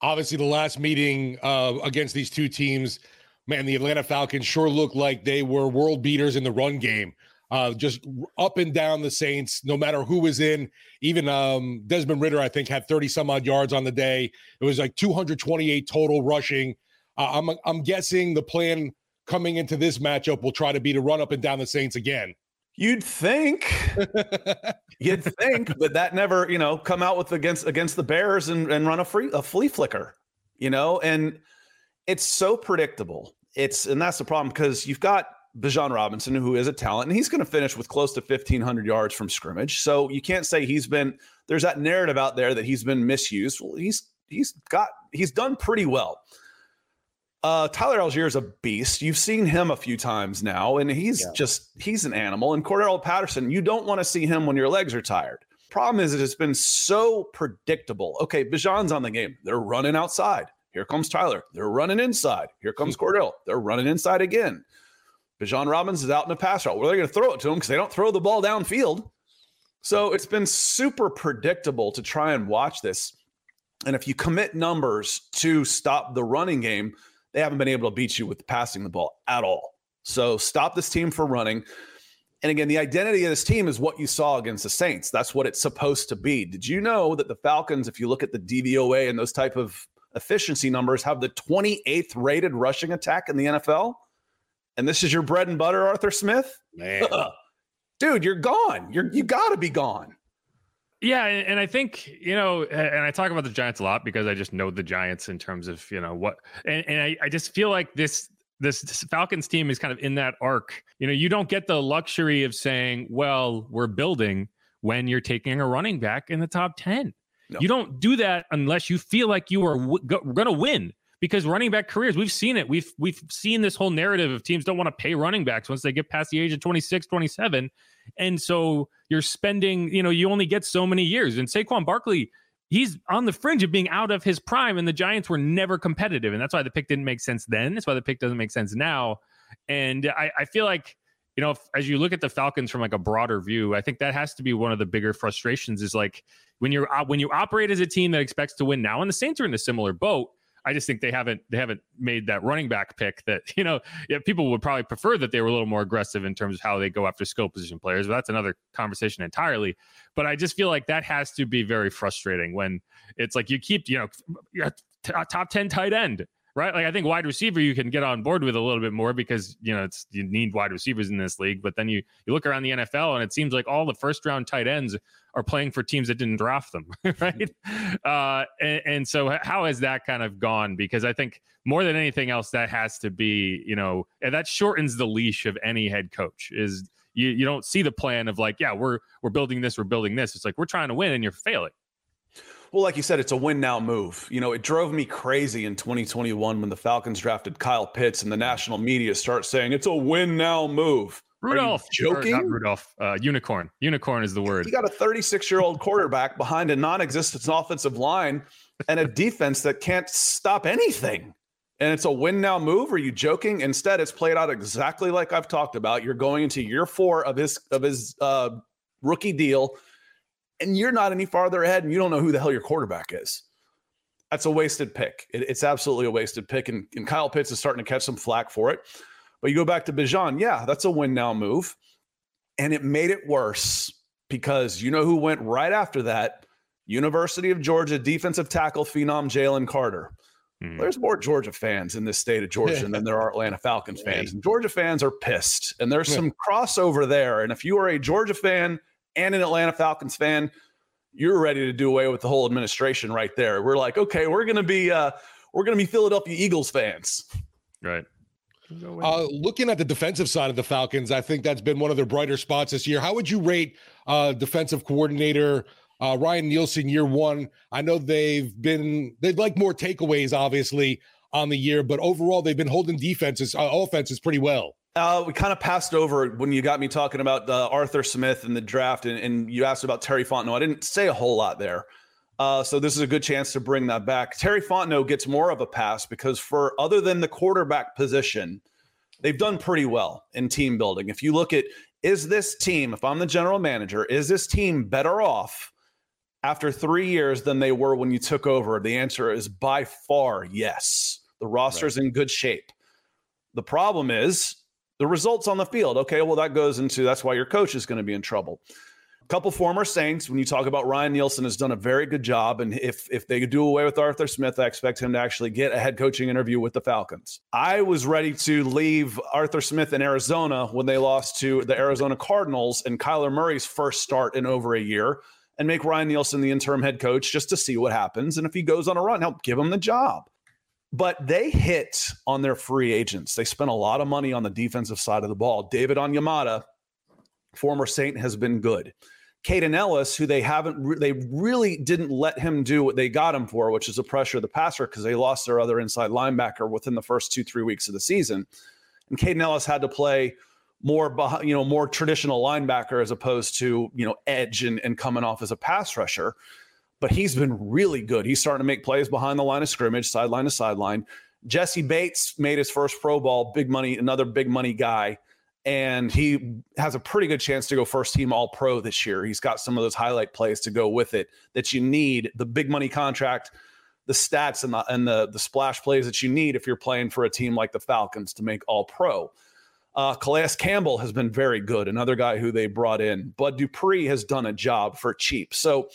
Obviously, the last meeting uh, against these two teams, man, the Atlanta Falcons sure looked like they were world beaters in the run game. Uh, just up and down the Saints, no matter who was in. Even um, Desmond Ridder, I think, had 30 some odd yards on the day. It was like 228 total rushing. Uh, I'm I'm guessing the plan coming into this matchup will try to be to run up and down the Saints again. You'd think, <laughs> you'd think, but that never, you know, come out with against against the Bears and, and run a free a flea flicker, you know, and it's so predictable. It's and that's the problem because you've got Bijan Robinson, who is a talent, and he's going to finish with close to 1,500 yards from scrimmage. So you can't say he's been. There's that narrative out there that he's been misused. Well, he's he's got he's done pretty well. Uh, Tyler Allgeier is a beast. You've seen him a few times now, and he's yeah. just he's an animal. And Cordarrelle Patterson, you don't want to see him when your legs are tired. Problem is, it has been so predictable. Okay, Bijan's on the game. They're running outside. Here comes Tyler. They're running inside. Here comes hmm. Cordell. They're running inside again. Bijan Robbins is out in the pass route. Well, they're going to throw it to him because they don't throw the ball downfield. So it's been super predictable to try and watch this. And if you commit numbers to stop the running game, they haven't been able to beat you with passing the ball at all. So stop this team from running. And again, the identity of this team is what you saw against the Saints. That's what it's supposed to be. Did you know that the Falcons, if you look at the DVOA and those type of efficiency numbers, have the 28th rated rushing attack in the NFL? And this is your bread and butter, Arthur Smith? Man. Dude, you're gone. You're you gotta be gone. Yeah, and I think you know, and I talk about the Giants a lot because I just know the Giants in terms of you know what, and, and I, I just feel like this this Falcons team is kind of in that arc. You know, you don't get the luxury of saying, "Well, we're building," when you're taking a running back in the top ten. No. You don't do that unless you feel like you are w- going to win because running back careers we've seen it. We've we've seen this whole narrative of teams don't want to pay running backs once they get past the age of 26 27 and so you're spending you know you only get so many years. And Saquon Barkley he's on the fringe of being out of his prime and the Giants were never competitive. And that's why the pick didn't make sense then. That's why the pick doesn't make sense now. And I, I feel like you know, if, as you look at the Falcons from like a broader view, I think that has to be one of the bigger frustrations. Is like when you're when you operate as a team that expects to win now, and the Saints are in a similar boat. I just think they haven't they haven't made that running back pick that <laughs> you know yeah, people would probably prefer that they were a little more aggressive in terms of how they go after skill position players. But that's another conversation entirely. But I just feel like that has to be very frustrating when it's like you keep you know top ten tight end right? Like I think wide receiver you can get on board with a little bit more because you know it's you need wide receivers in this league. But then you you look around the NFL and it seems like all the first round tight ends are playing for teams that didn't draft them, <laughs> right? Uh, and, and so how has that kind of gone? Because I think more than anything else, that has to be you know and that shortens the leash of any head coach is. You, you don't see the plan of like yeah we're we're building this we're building this it's like we're trying to win and you're failing well, like you said, it's a win now move. You know, it drove me crazy in 2021 when the Falcons drafted Kyle Pitts and the national media starts saying it's a win now move. Rudolph, joking? Or not Rudolph, uh, unicorn. Unicorn is the word. You got a 36 year old quarterback behind a non-existent offensive line and a defense that can't stop anything. And it's a win now move. Are you joking? Instead, it's played out exactly like I've talked about. You're going into year four of his of his uh, rookie deal and you're not any farther ahead and you don't know who the hell your quarterback is. That's a wasted pick. It, it's absolutely a wasted pick. And, and Kyle Pitts is starting to catch some flack for it. But you go back to Bijan, yeah, that's a win now move. And it made it worse because you know who went right after that? University of Georgia defensive tackle phenom Jalen Carter. Hmm. There's more Georgia fans in this state of Georgia <laughs> than there are Atlanta Falcons fans. And Georgia fans are pissed. And there's some crossover there. And if you are a Georgia fan and an Atlanta Falcons fan, you're ready to do away with the whole administration right there. We're like, okay, we're gonna be uh, we're gonna be Philadelphia Eagles fans. Right. Uh, looking at the defensive side of the Falcons, I think that's been one of their brighter spots this year. How would you rate uh, defensive coordinator uh, Ryan Nielsen year one? I know they've been they'd like more takeaways, obviously, on the year, but overall they've been holding defenses, uh, offenses pretty well. Uh, we kind of passed over when you got me talking about uh, Arthur Smith and the draft, and, and, you asked about Terry Fontenot. I didn't say a whole lot there. Uh, so this is a good chance to bring that back. Terry Fontenot gets more of a pass because for other than the quarterback position, they've done pretty well in team building. If you look at is this team, if I'm the general manager, is this team better off after three years than they were when you took over? The answer is by far yes. The roster's right. in good shape. The problem is the results on the field. Okay, well, that goes into that's why your coach is going to be in trouble. A couple former Saints, when you talk about Ryan Nielsen, has done a very good job. And if if they do away with Arthur Smith, I expect him to actually get a head coaching interview with the Falcons. I was ready to leave Arthur Smith in Arizona when they lost to the Arizona Cardinals and Kyler Murray's first start in over a year and make Ryan Nielsen the interim head coach just to see what happens. And if he goes on a run, help give him the job. But they hit on their free agents. They spent a lot of money on the defensive side of the ball. David Onyemata, former Saint, has been good. Kaden Elliss, who they haven't, they really didn't let him do what they got him for, which is a pressure of the passer because they lost their other inside linebacker within the first two, three weeks of the season. And Kaden Elliss had to play more, you know, more traditional linebacker as opposed to, you know, edge and, and coming off as a pass rusher but he's been really good. He's starting to make plays behind the line of scrimmage, sideline to sideline. Jessie Bates made his first Pro Bowl, big money, another big money guy. And he has a pretty good chance to go first team all pro this year. He's got some of those highlight plays to go with it that you need the big money contract, the stats, and the, and the, the splash plays that you need if you're playing for a team like the Falcons to make all pro. Uh, Calais Campbell has been very good, another guy who they brought in. Bud Dupree has done a job for cheap. So,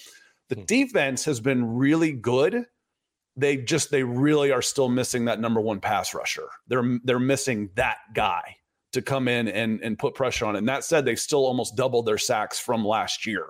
the hmm. defense has been really good. They just they really are still missing that number one pass rusher. They're they're missing that guy to come in and and put pressure on it. And that said, they still almost doubled their sacks from last year.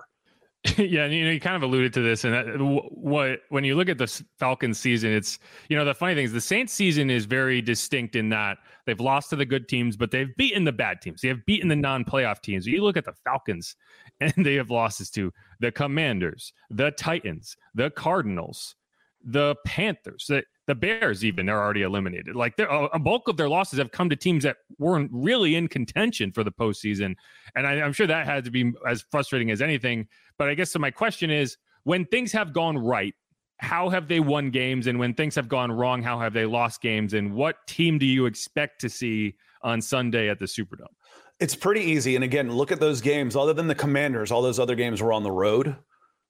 <laughs> yeah, you know, you kind of alluded to this, and that, what when you look at the Falcons season, it's you know the funny thing is the Saints season is very distinct in that they've lost to the good teams, but they've beaten the bad teams. They have beaten the non-playoff teams. You look at the Falcons, <laughs> and they have losses to the Commanders, the Titans, the Cardinals, the Panthers, the, the Bears. Even they're already eliminated. Like a bulk of their losses have come to teams that weren't really in contention for the postseason, and I, I'm sure that had to be as frustrating as anything but I guess so. My question is when things have gone right, how have they won games? And when things have gone wrong, how have they lost games? And what team do you expect to see on Sunday at the Superdome? It's pretty easy. And again, look at those games. Other than the Commanders, all those other games were on the road.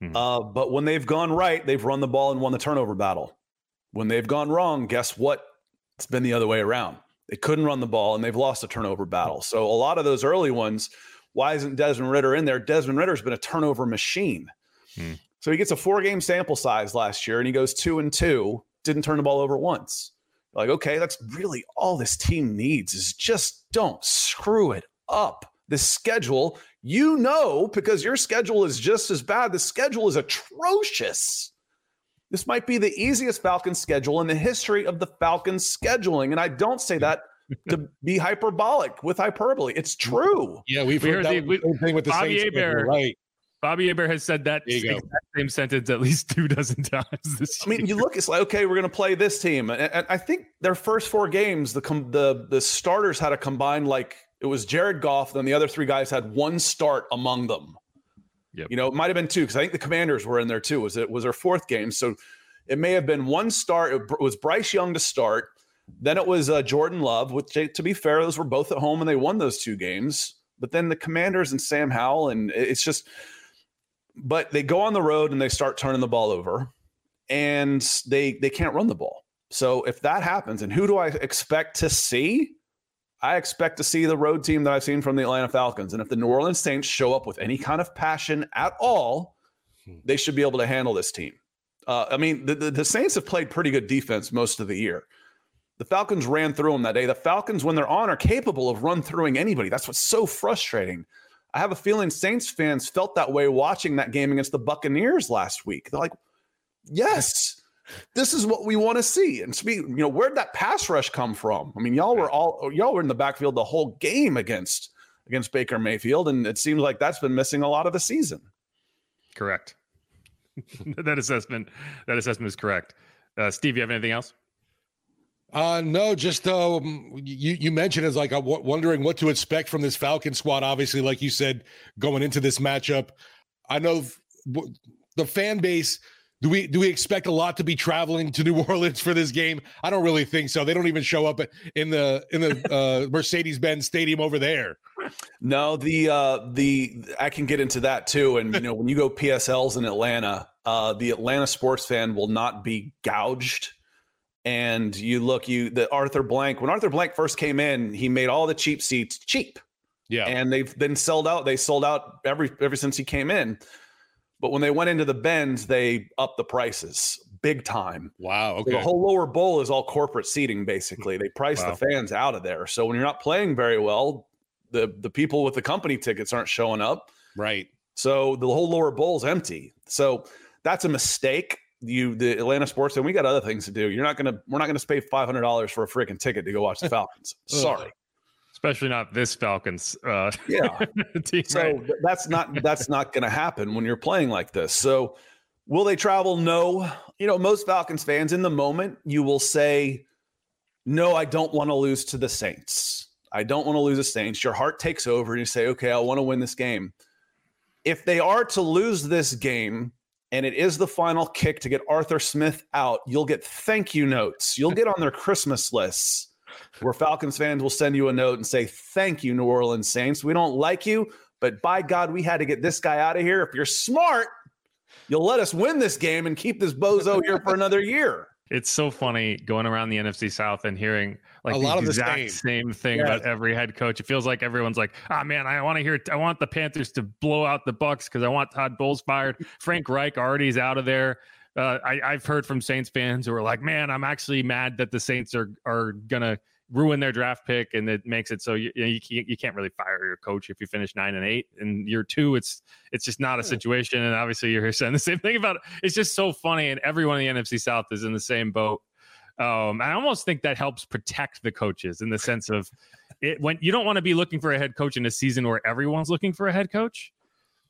Mm-hmm. Uh, but when they've gone right, they've run the ball and won the turnover battle. When they've gone wrong, guess what? It's been the other way around. They couldn't run the ball and they've lost a turnover battle. So a lot of those early ones, why isn't Desmond Ridder in there? Desmond Ridder's been a turnover machine. Hmm. So he gets a four game sample size last year and he goes two and two, didn't turn the ball over once. Like, okay, that's really all this team needs is just don't screw it up. The schedule, you know, because your schedule is just as bad. The schedule is atrocious. This might be the easiest Falcons schedule in the history of the Falcons scheduling. And I don't say that to be hyperbolic with hyperbole. It's true. Yeah, we've we heard, heard that the, same thing with the Bobby Saints Hebert, right? Bobby Hebert has said that same sentence at least two dozen <laughs> times this I mean, you look, it's like, okay, we're going to play this team. And, and, I think their first four games, the, com- the, the starters had a combined, like, it was Jared Goff, then the other three guys had one start among them. Yep. You know, it might have been two because I think the commanders were in there too. Was it was their fourth game? So it may have been one start. It was Bryce Young to start. Then it was uh, Jordan Love, which to be fair, those were both at home and they won those two games. But then the Commanders and Sam Howell, and it's just, but they go on the road and they start turning the ball over, and they they can't run the ball. So if that happens, and who do I expect to see? I expect to see the road team that I've seen from the Atlanta Falcons. And if the New Orleans Saints show up with any kind of passion at all, hmm. they should be able to handle this team. Uh, I mean, the, the, the Saints have played pretty good defense most of the year. The Falcons ran through them that day. The Falcons, when they're on, are capable of run throughing anybody. That's what's so frustrating. I have a feeling Saints fans felt that way watching that game against the Buccaneers last week. They're like, yes, this is what we want to see. And speak, you know, where'd that pass rush come from? I mean, y'all were all y'all were in the backfield the whole game against against Baker Mayfield, and it seems like that's been missing a lot of the season. Correct. <laughs> that assessment that assessment is correct. Uh, Steve, you have anything else? Uh, no, just um, you you mentioned as like I'm w- wondering what to expect from this Falcon squad. Obviously, like you said, going into this matchup, I know w- the fan base. Do we do we expect a lot to be traveling to New <laughs> Orleans for this game? I don't really think so. They don't even show up in the in the uh, <laughs> Mercedes Benz Stadium over there. No, the uh, the I can get into that too. And you know, when you go PSLs in Atlanta, uh, the Atlanta sports fan will not be gouged and you look you the Arthur Blank when Arthur Blank first came in, he made all the cheap seats cheap. Yeah. And they've been sold out. They sold out every ever since he came in. But when they went into the Benz, they upped the prices big time. Wow. Okay. So the whole lower bowl is all corporate seating, basically. They price wow. the fans out of there. So when you're not playing very well, the the people with the company tickets aren't showing up. Right. So the whole lower bowl is empty. So that's a mistake you the Atlanta sports and we got other things to do. You're not gonna we're not gonna pay five hundred dollars for a freaking ticket to go watch the <laughs> Falcons. Sorry. Especially not this Falcons. Uh, yeah. <laughs> team, so right? that's not that's not gonna happen when you're playing like this. So will they travel? No. You know, most Falcons fans in the moment, you will say, No, I don't want to lose to the Saints. I don't want to lose the Saints. Your heart takes over and you say, Okay, I want to win this game. If they are to lose this game, and it is the final kick to get Arthur Smith out, you'll get thank you notes. You'll get on their Christmas lists where Falcons fans will send you a note and say, Thank you, New Orleans Saints. We don't like you, but by God, we had to get this guy out of here. If you're smart, you'll let us win this game and keep this bozo here for another year. It's so funny going around the NFC South and hearing like a lot of the same, same thing yes. about every head coach. It feels like everyone's like, "Ah, oh, man, I want to hear. I want the Panthers to blow out the Bucks because I want Todd Bowles fired. Frank Reich already is out of there. Uh, I, have heard from Saints fans who are like, "Man, I'm actually mad that the Saints are are gonna ruin their draft pick, and it makes it so you you, can't, you can't really fire your coach if you finish nine and eight. In year two, it's it's just not a situation. And obviously, you're here <laughs> saying the same thing about it. It's just so funny, and everyone in the NFC South is in the same boat. Um, I almost think that helps protect the coaches in the sense of it when you don't want to be looking for a head coach in a season where everyone's looking for a head coach.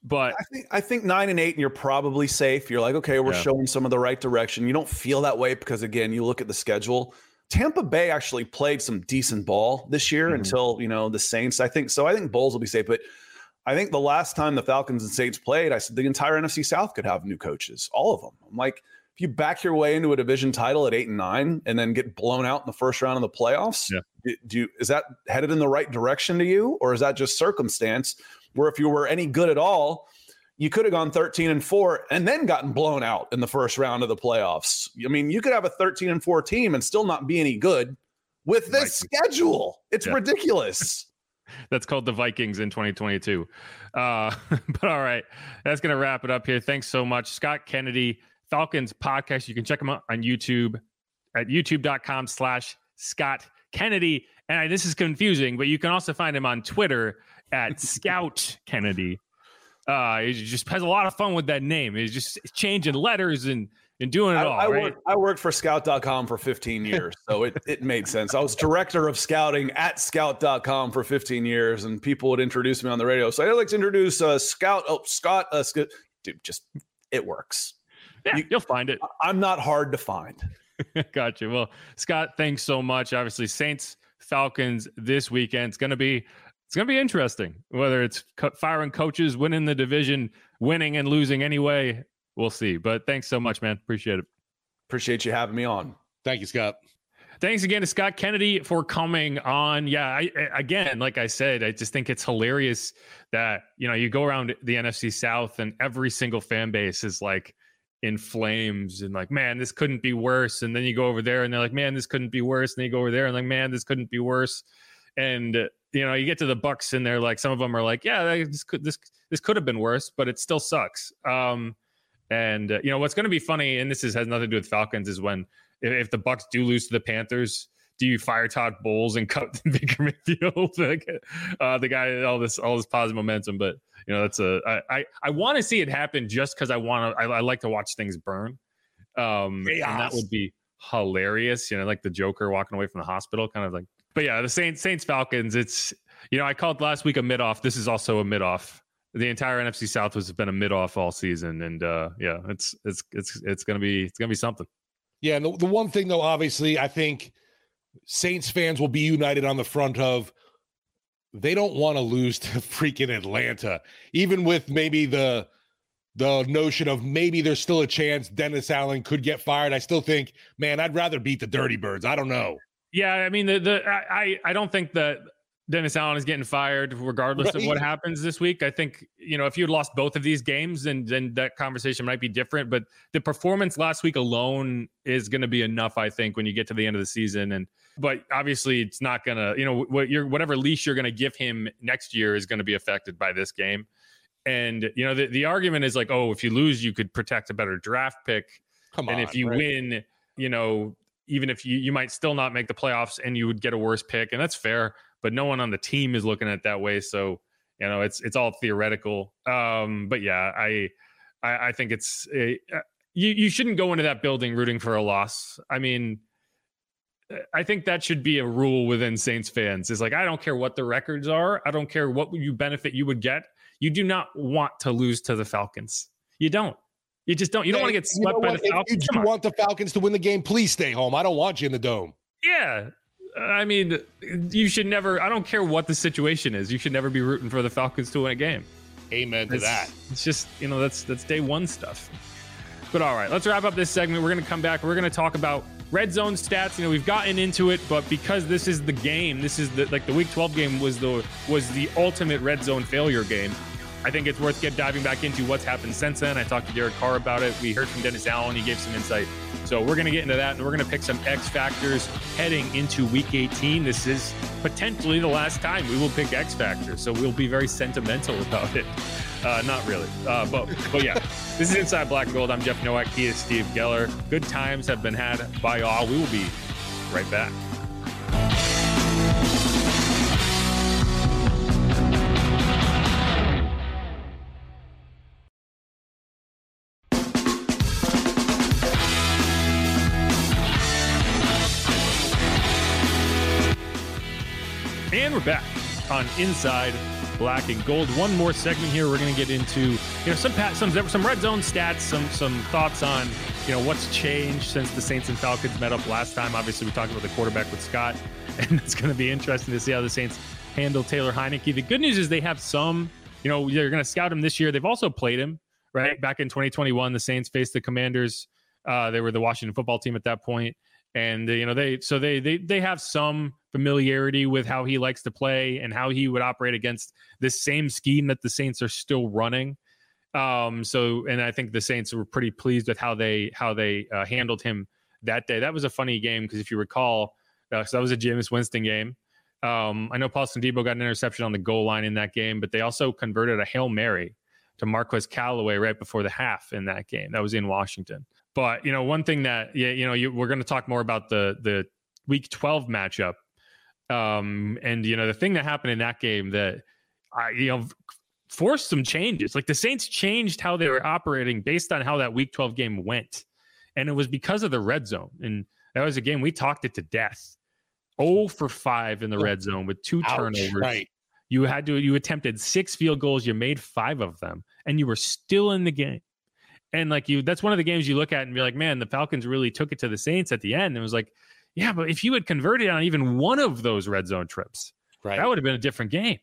But I think I think nine and eight, and you're probably safe. You're like, okay, we're yeah. showing some of the right direction. You don't feel that way because again, you look at the schedule. Tampa Bay actually played some decent ball this year mm-hmm. until you know the Saints. I think so. I think Bowles will be safe, but I think the last time the Falcons and Saints played, I said the entire NFC South could have new coaches, all of them. I'm like, if you back your way into a division title at eight and nine and then get blown out in the first round of the playoffs, yeah. do you, is that headed in the right direction to you, or is that just circumstance? Where if you were any good at all, you could have gone 13 and 4 and then gotten blown out in the first round of the playoffs. I mean, you could have a 13 and 4 team and still not be any good with this right. schedule. It's yeah. ridiculous. <laughs> That's called the Vikings in 2022. Uh, <laughs> but all right, that's going to wrap it up here. Thanks so much, Scott Kennedy. Falcons podcast. You can check him out on YouTube at youtube.com slash Scott Kennedy. And this is confusing, but you can also find him on Twitter at <laughs> Scout Kennedy. Uh, he just has a lot of fun with that name. He's just changing letters and and doing it I, all. I, right? worked, I worked for scout.com for 15 years, so it, it made sense. I was director of scouting at scout.com for 15 years, and people would introduce me on the radio. So I'd like to introduce uh, Scout. Oh, Scott. Uh, dude, just it works. Yeah, you, will find it. I'm not hard to find. <laughs> gotcha. Well, Scott, thanks so much. Obviously, Saints Falcons this weekend. It's gonna be it's gonna be interesting. Whether it's co- firing coaches, winning the division, winning and losing anyway, we'll see. But thanks so much, man. Appreciate it. Appreciate you having me on. Thank you, Scott. Thanks again to Scott Kennedy for coming on. Yeah, I, again, like I said, I just think it's hilarious that you know you go around the NFC South and every single fan base is like in flames and like, man, this couldn't be worse. And then you go over there and they're like, man, this couldn't be worse. And they go over there and like, man, this couldn't be worse. And you know, you get to the Bucks and they're like, some of them are like, yeah, this could this this could have been worse, but it still sucks. Um, and uh, you know what's going to be funny, and this is, has nothing to do with Falcons, is when if, if the Bucks do lose to the Panthers, do you fire Todd Bowles and <laughs> cut <laughs> Baker Mayfield? <laughs> like, uh, the guy, all this, all this positive momentum. But you know, that's a I I, I want to see it happen just because I want to. I, I, like to watch things burn. Um, and that would be hilarious. You know, like the Joker walking away from the hospital, kind of like. But yeah, the Saints, Saints, Falcons. It's you know, I called last week a mid off. This is also a mid off. The entire NFC South has been a mid off all season, and uh, yeah, it's it's it's it's gonna be it's gonna be something. Yeah, and the, the one thing though, obviously, I think Saints fans will be united on the front of they don't want to lose to <laughs> freaking Atlanta, even with maybe the the notion of maybe there's still a chance Dennis Allen could get fired. I still think, man, I'd rather beat the Dirty Birds. I don't know. Yeah, I mean, the the I I don't think that Dennis Allen is getting fired regardless right. of what happens this week. I think, you know, if you had lost both of these games, then then that conversation might be different. But the performance last week alone is going to be enough, I think, when you get to the end of the season. And but obviously it's not gonna, you know, what you're whatever leash you're gonna give him next year is gonna be affected by this game. And you know, the, the argument is like, oh, if you lose, you could protect a better draft pick. Come on. And if you right? win, you know, even if you you might still not make the playoffs and you would get a worse pick, and that's fair but no one on the team is looking at it that way. So you know, it's it's all theoretical. Um, but yeah, I I, I think it's a, uh, you you shouldn't go into that building rooting for a loss. I mean. I think that should be a rule within Saints fans. Is like I don't care what the records are. I don't care what you benefit you would get. You do not want to lose to the Falcons. You don't. You just don't. You don't want to get swept you know by the Falcons. If you do want the Falcons to win the game, please stay home. I don't want you in the dome. Yeah, I mean, you should never. I don't care what the situation is. You should never be rooting for the Falcons to win a game. Amen to it's, that. It's just you know that's that's day one stuff. But all right, let's wrap up this segment. We're going to come back. We're going to talk about red zone stats. You know, we've gotten into it, but because this is the game, this is the like the Week 12 game was the was the ultimate red zone failure game. I think it's worth get diving back into what's happened since then. I talked to Derek Carr about it. We heard from Dennis Allen. He gave some insight. So we're going to get into that, and we're going to pick some X factors heading into Week 18. This is potentially the last time we will pick X factors, so we'll be very sentimental about it. Uh, not really, uh, but but yeah. <laughs> this is Inside Black and Gold. I'm Jeff Nowak. He is Steve Geller. Good times have been had by all. We will be right back. On Inside Black and Gold. One more segment here. We're going to get into you know some some some red zone stats, some some thoughts on you know what's changed since the Saints and Falcons met up last time. Obviously, we talked about the quarterback with Scott, <laughs> and it's going to be interesting to see how the Saints handle Taylor Heinicke. The good news is they have some. You know, they're going to scout him this year. They've also played him right back in 2021. The Saints faced the Commanders. Uh, they were the Washington football team at that point and you know they so they they they have some familiarity with how he likes to play and how he would operate against this same scheme that the Saints are still running. Um, so and I think the Saints were pretty pleased with how they how they uh, handled him that day. That was a funny game because if you recall, uh, so that was a Jameis Winston game. Um, I know Paulson Debo got an interception on the goal line in that game, but they also converted a hail mary to Marquez Callaway right before the half in that game. That was in Washington. But you know, one thing that yeah, you know, you, we're going to talk more about the the Week 12 matchup, um, and you know, the thing that happened in that game that I you know forced some changes. Like the Saints changed how they were operating based on how that Week 12 game went, and it was because of the red zone. And that was a game we talked it to death. 0 for 5 in the red zone with two Ouch, turnovers. right. You had to you attempted six field goals, you made 5 of them, and you were still in the game. And like you, that's one of the games you look at and be like, man, the Falcons really took it to the Saints at the end. It was like, yeah, but if you had converted on even one of those red zone trips, right. that would have been a different game.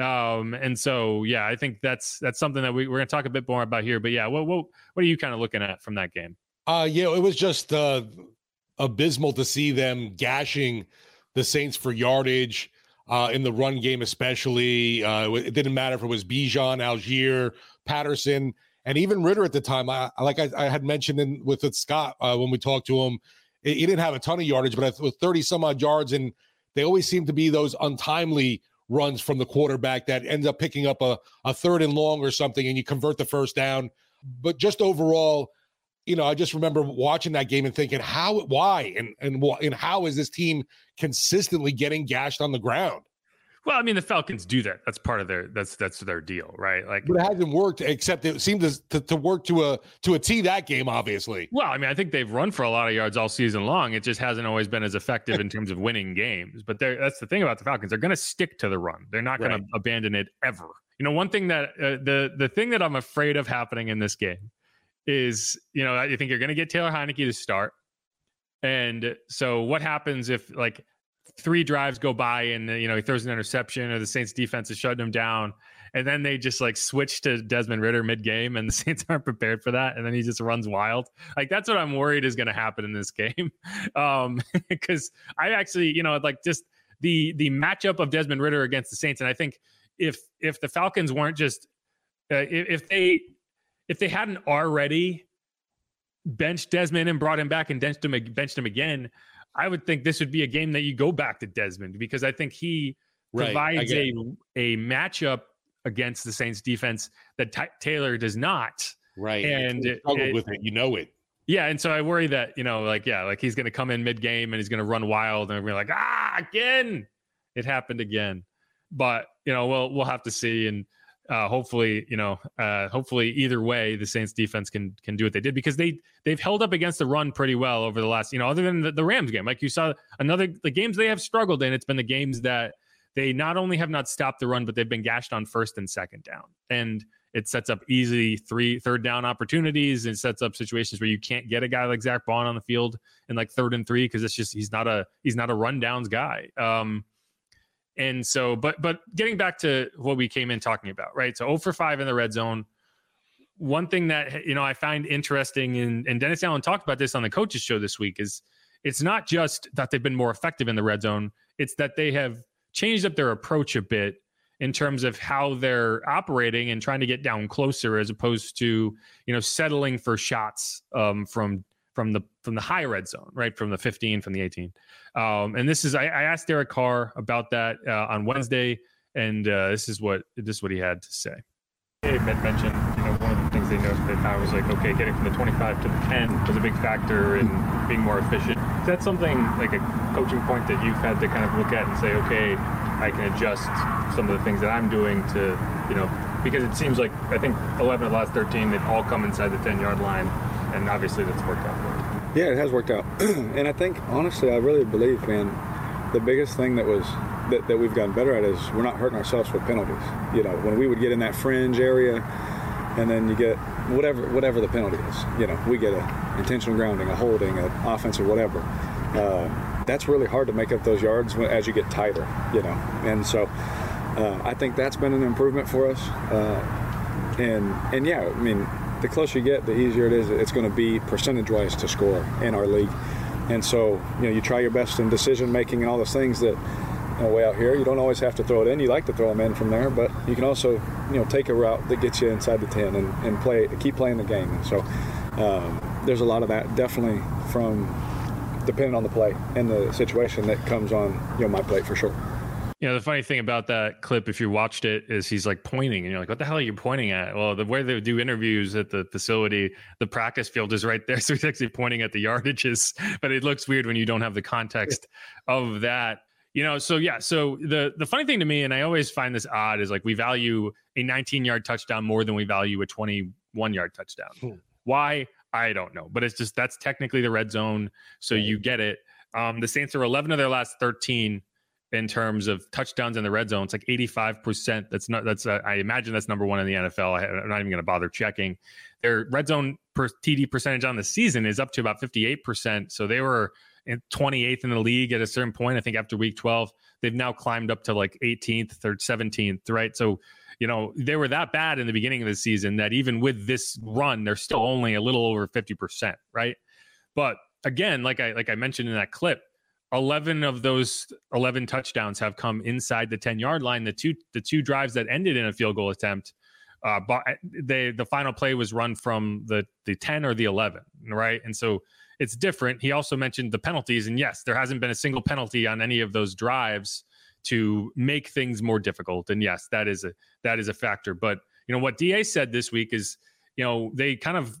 Um, and so yeah, I think that's that's something that we, we're gonna talk a bit more about here. But yeah, what what what are you kind of looking at from that game? Uh yeah, it was just uh abysmal to see them gashing the Saints for yardage uh in the run game, especially. Uh it didn't matter if it was Bijan, Allgeier, Patterson and even Ridder at the time, I, like I, I had mentioned in, with, with Scott uh, when we talked to him, he didn't have a ton of yardage, but with 30 some odd yards, and they always seem to be those untimely runs from the quarterback that ends up picking up a, a third and long or something, and you convert the first down. But just overall, you know, I just remember watching that game and thinking, how, why, and and and how is this team consistently getting gashed on the ground? Well, I mean, the Falcons do that. That's part of their that's that's their deal, right? Like, but it hasn't worked. Except it seemed to, to, to work to a to a T that game, obviously. Well, I mean, I think they've run for a lot of yards all season long. It just hasn't always been as effective in terms of winning games. But that's the thing about the Falcons; they're going to stick to the run. They're not going right. to abandon it ever. You know, one thing that uh, the the thing that I'm afraid of happening in this game is, you know, I think you're going to get Taylor Heinicke to start. And so, what happens if like three drives go by and you know he throws an interception or the Saints defense is shutting him down and then they just like switch to Desmond Ridder mid game and the <laughs> Saints aren't prepared for that and then he just runs wild. Like that's what I'm worried is going to happen in this game. <laughs> Um <laughs> cuz I actually, you know, like just the the matchup of Desmond Ridder against the Saints and I think if if the Falcons weren't just uh, if, if they if they hadn't already benched Desmond and brought him back and benched him benched him again, I would think this would be a game that you go back to Desmond because I think he right. provides a a matchup against the Saints defense that T- Taylor does not. Right. And it, struggled with it. You know it. Yeah, and so I worry that you know, like, yeah, like he's going to come in mid game and he's going to run wild, and we're like, ah, again, it happened again. But you know, we'll we'll have to see, and uh, hopefully, you know, uh, hopefully either way, the Saints defense can can do what they did because they they've held up against the run pretty well over the last, you know, other than the, the Rams game. Like you saw, another the games they have struggled in, it's been the games that they not only have not stopped the run, but they've been gashed on first and second down, and it sets up easy three third down opportunities. It sets up situations where you can't get a guy like Zack Baun on the field in like third and three because it's just he's not a he's not a run downs guy. Um, and so, but but getting back to what we came in talking about, right? So 0 for 5 in the red zone. One thing that you know I find interesting, and, and Dennis Allen talked about this on the coaches show this week, is it's not just that they've been more effective in the red zone, it's that they have changed up their approach a bit in terms of how they're operating and trying to get down closer as opposed to you know settling for shots um, from from the from the high red zone, right from the 15, from the 18. Um, and this is I, I, asked Derek Carr about that uh, on Wednesday, and uh, this is what this is what he had to say. He mentioned, you know, one of the things they noticed they found was like, okay, getting from the 25 to the 10 was a big factor in being more efficient. Is that something like a coaching point that you've had to kind of look at and say, okay, I can adjust some of the things that I'm doing to, you know, because it seems like I think 11 of the last 13 they've all come inside the 10 yard line and obviously that's worked out for. Yeah, it has worked out, <clears throat> and I think honestly, I really believe, man, the biggest thing that was that, that we've gotten better at is we're not hurting ourselves with penalties. You know, when we would get in that fringe area, and then you get whatever whatever the penalty is. You know, we get a intentional grounding, a holding, an offense, or whatever. Uh, that's really hard to make up those yards as you get tighter. You know, and so uh, I think that's been an improvement for us. Uh, and and yeah, I mean the closer you get, the easier it is. It's going to be percentage-wise to score in our league. And so, you know, you try your best in decision making and all those things that you know, way out here. You don't always have to throw it in. You like to throw them in from there, but you can also, you know, take a route that gets you inside the 10 and, and play, keep playing the game. And so um, there's a lot of that definitely from depending on the play and the situation that comes on, you know, my plate for sure. You know, the funny thing about that clip, if you watched it, is he's like pointing, and you're like, "What the hell are you pointing at?" Well, the way they do interviews at the facility, the practice field is right there, <laughs> so he's actually pointing at the yardages. But it looks weird when you don't have the context of that. You know, so yeah, so the the funny thing to me, and I always find this odd, is like we value a 19 yard touchdown more than we value a 21 yard touchdown. Hmm. Why? I don't know, but it's just that's technically the red zone, so you get it. Um, the Saints are 11 of their last 13 in terms of touchdowns in the red zone. It's like 85%. That's not, that's, uh, I imagine that's number one in the NFL. I, am not even going to bother checking. Their red zone per TD percentage on the season is up to about 58%. So they were in 28th in the league at a certain point. I think after week 12, they've now climbed up to like 18th or 17th, right? So, you know, they were that bad in the beginning of the season that even with this run, they're still only a little over 50%, right? But again, like I like I mentioned in that clip, 11 of those 11 touchdowns have come inside the 10 yard line. The two the two drives that ended in a field goal attempt, uh, but they the final play was run from the the 10 or the 11, right? And so it's different. He also mentioned the penalties, and yes, there hasn't been a single penalty on any of those drives to make things more difficult. And yes, that is a that is a factor. But you know what Da said this week is, you know, they kind of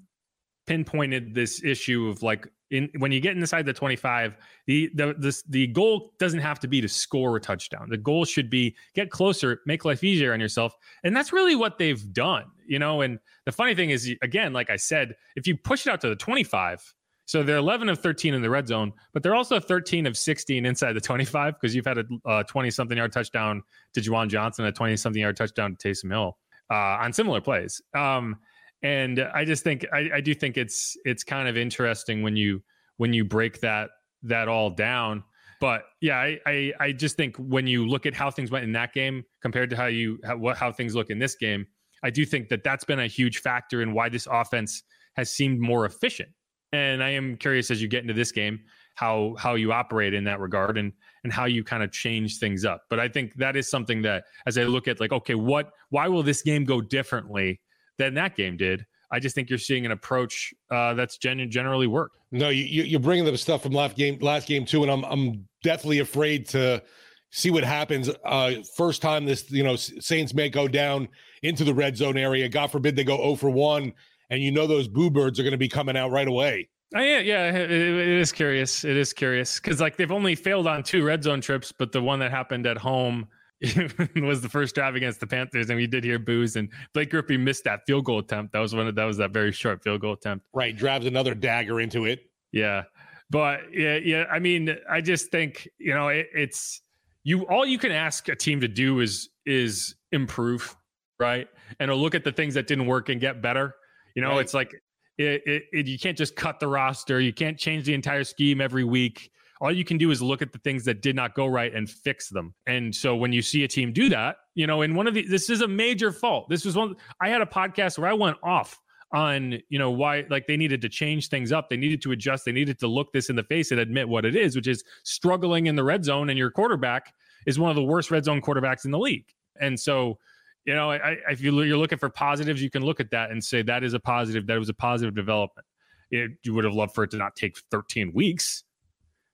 pinpointed this issue of like in when you get inside the 25 the the this, the goal doesn't have to be to score a touchdown. The goal should be get closer make life easier on yourself. And that's really what they've done you know? And the funny thing is again like i said if you push it out to the 25 so they're 11 of 13 in the red zone, but they're also 13 of 16 inside the 25 because you've had a 20 uh, something yard touchdown to Juwan Johnson, a 20 something yard touchdown to Taysom Hill uh, on similar plays. Um, and I just think I, I do think it's it's kind of interesting when you when you break that that all down. But yeah, I, I, I just think when you look at how things went in that game compared to how you how, what how things look in this game, I do think that that's been a huge factor in why this offense has seemed more efficient. And I am curious as you get into this game how how you operate in that regard and and how you kind of change things up. But I think that is something that as I look at like okay, what why will this game go differently than that game did. I just think you're seeing an approach uh, that's gen- generally worked. No, you, you're bringing the stuff from last game, last game too, and I'm I'm definitely afraid to see what happens. Uh, first time this, you know, Saints may go down into the red zone area. God forbid they go 0 for one, and you know those boo birds are going to be coming out right away. Oh, yeah, yeah, it, it is curious. It is curious because like they've only failed on two red zone trips, but the one that happened at home <laughs> was the first drive against the Panthers, and we did hear boos. And Blake Grupe missed that field goal attempt. That was one of that was that very short field goal attempt. Right, drives another dagger into it. Yeah, but yeah, yeah. I mean, I just think you know it, it's you. All you can ask a team to do is is improve, right? And to look at the things that didn't work and get better. You know, right. it's like it, it, it, you can't just cut the roster. You can't change the entire scheme every week all you can do is look at the things that did not go right and fix them. And so when you see a team do that, you know, in one of the this is a major fault. This was one I had a podcast where I went off on, you know, why like they needed to change things up. They needed to adjust. They needed to look this in the face and admit what it is, which is struggling in the red zone and your quarterback is one of the worst red zone quarterbacks in the league. And so, you know, I, if you, you're looking for positives, you can look at that and say that is a positive. That was a positive development. It, you would have loved for it to not take 13 weeks,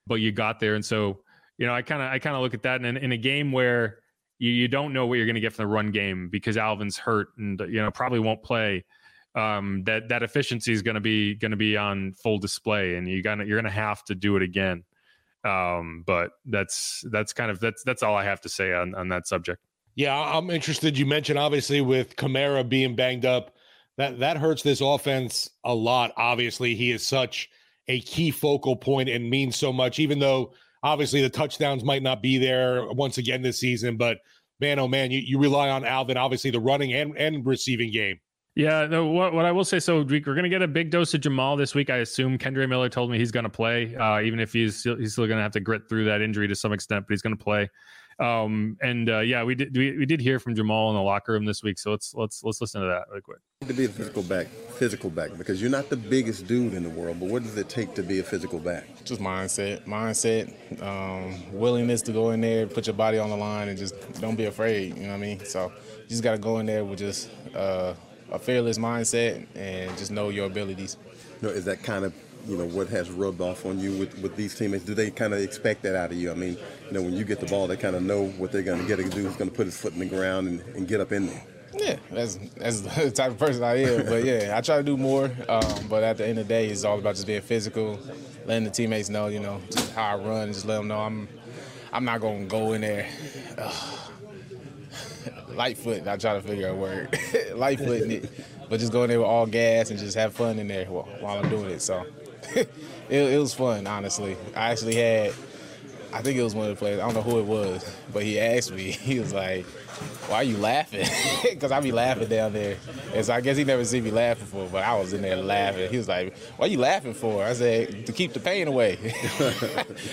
but you got there. And so, you know, I kind of I kind of look at that in, in a game where you, you don't know what you're going to get from the run game because Alvin's hurt and you know probably won't play. Um, that that efficiency is going to be going to be on full display, and you got you're going to have to do it again. Um, but that's that's kind of that's that's all I have to say on on that subject. Yeah, I'm interested. You mentioned obviously with Kamara being banged up, that that hurts this offense a lot. Obviously, he is such a key focal point and means so much, even though obviously the touchdowns might not be there once again this season. But man, oh man, you, you rely on Alvin, obviously the running and, and receiving game. Yeah, no, what, what I will say, so we're going to get a big dose of Jamal this week. I assume Kendre Miller told me he's going to play, uh, even if he's he's still going to have to grit through that injury to some extent, but he's going to play. Um, and uh, yeah, we did we, we did hear from Jamal in the locker room this week, so let's let's let's listen to that really quick. To be a physical back, physical back, because you're not the biggest dude in the world, but what does it take to be a physical back? Just mindset, mindset, um, willingness to go in there, put your body on the line, and just don't be afraid. You know what I mean? So you just got to go in there with just uh, a fearless mindset and just know your abilities. You know, is that kind of you know what has rubbed off on you with, with these teammates? Do they kind of expect that out of you? I mean, you know, when you get the ball, they kind of know what they're going to get to do. Is going to put his foot in the ground and, and, get up in there. Yeah, that's that's <laughs> the type of person I am. But yeah, I try to do more. Um, but at the end of the day, it's all about just being physical, letting the teammates know, you know, just how I run, just let them know I'm I'm not going to go in there. <laughs> light foot. I try to figure out a word. <laughs> light foot. But just go in there with all gas and just have fun in there while, while I'm doing it. So <laughs> it, it, was fun, honestly. I actually had, I think it was one of the players. I don't know who it was, but he asked me. <laughs> He was like, "Why are you laughing?" <laughs> Because I be laughing down there, and so I guess he never seen me laughing before. But I was in there laughing. He was like, "What are you laughing for?" I said, "To keep the pain away."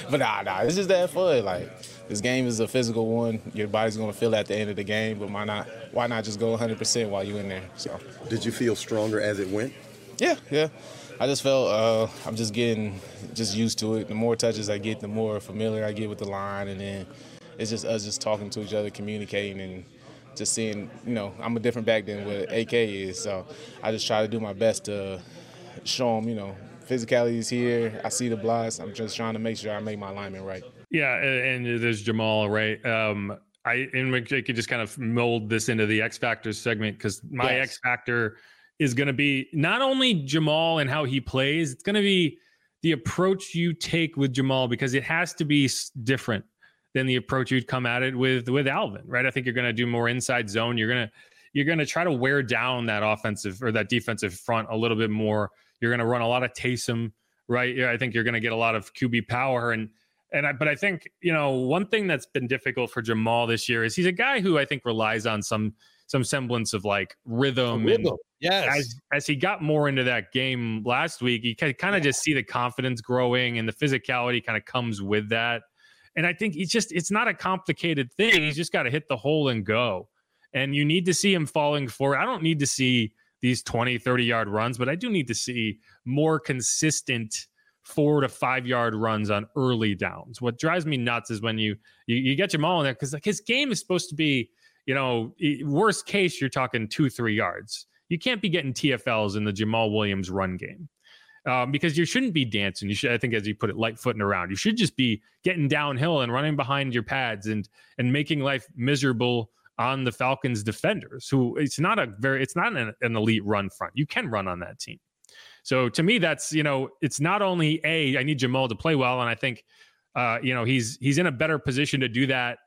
but nah, nah, it's just that fun. Like this game is a physical one. Your body's gonna feel at the end of the game, but why not? Why not just go 100% while you're in there? So. Did you feel stronger as it went? Yeah, yeah. I just felt uh, I'm just getting just used to it. The more touches I get, the more familiar I get with the line, and then it's just us just talking to each other, communicating, and just seeing. You know, I'm a different back than what AK is, so I just try to do my best to show them. You know, physicality is here. I see the blocks. I'm just trying to make sure I make my alignment right. Yeah, and there's Jamal, right? Um, I and we could just kind of mold this into the X Factor segment because my yes. X Factor is going to be not only Jamal and how he plays, it's going to be the approach you take with Jamal because it has to be different than the approach you'd come at it with with Alvin, right? I think you're going to do more inside zone. You're going to you're going to try to wear down that offensive or that defensive front a little bit more. You're going to run a lot of Taysom, right? I think you're going to get a lot of QB power and and I, but I think you know one thing that's been difficult for Jamal this year is he's a guy who I think relies on some some semblance of like rhythm. rhythm. And yes. As, as he got more into that game last week, you can kind of just see the confidence growing and the physicality kind of comes with that. And I think it's just, it's not a complicated thing. He's just got to hit the hole and go. And you need to see him falling forward. I don't need to see these 20, 30 yard runs, but I do need to see more consistent four to five yard runs on early downs. What drives me nuts is when you you, you get Jamal in there because like his game is supposed to be you know, worst case, you're talking two, three yards. You can't be getting TFLs in the Jamal Williams run game um, because you shouldn't be dancing. You should, I think, as you put it, light footing around. You should just be getting downhill and running behind your pads and and making life miserable on the Falcons defenders. Who it's not a very, it's not an, an elite run front. You can run on that team. So to me, that's you know, it's not only a I need Jamal to play well, and I think uh, you know he's he's in a better position to do that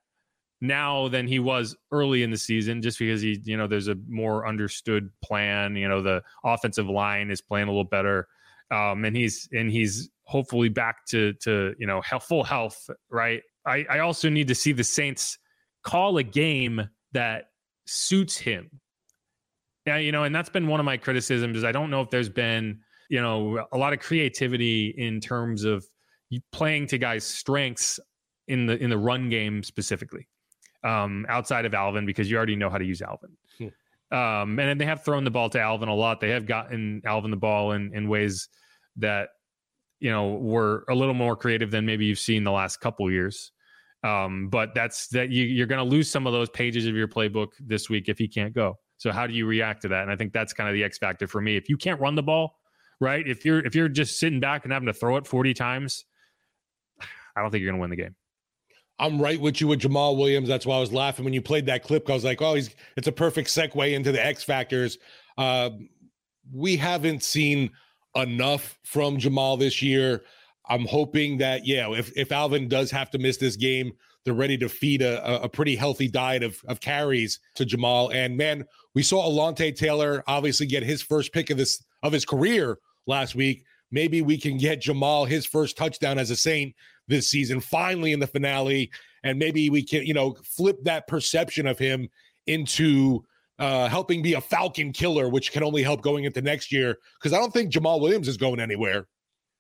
now than he was early in the season just because he you know there's a more understood plan you know the offensive line is playing a little better. Um and he's and he's hopefully back to to you know health, full health right? I i also need to see the saints call a game that suits him. Yeah you know and that's been one of my criticisms. Is i don't know if there's been you know a lot of creativity in terms of playing to guys strengths in the in the run game specifically um, outside of Alvin because you already know how to use Alvin. Hmm. Um, and they have thrown the ball to Alvin a lot. They have gotten Alvin the ball in, in ways that, you know, were a little more creative than maybe you've seen the last couple years. Um, but that's that you, you're going to lose some of those pages of your playbook this week if he can't go. So how do you react to that? And I think that's kind of the X factor for me. If you can't run the ball, right? If you're if you're just sitting back and having to throw it 40 times, <sighs> I don't think you're going to win the game. I'm right with you with Jamal Williams. That's why I was laughing when you played that clip. I was like, oh, he's it's a perfect segue into the X factors. Uh, we haven't seen enough from Jamal this year. I'm hoping that yeah, if if Alvin does have to miss this game, they're ready to feed a, a pretty healthy diet of of carries to Jamal. And man, we saw Alontae Taylor obviously get his first pick of this of his career last week. Maybe we can get Jamal his first touchdown as a Saint this season, finally in the finale. And maybe we can, you know, flip that perception of him into uh, helping be a Falcon killer, which can only help going into next year. Because I don't think Jamal Williams is going anywhere.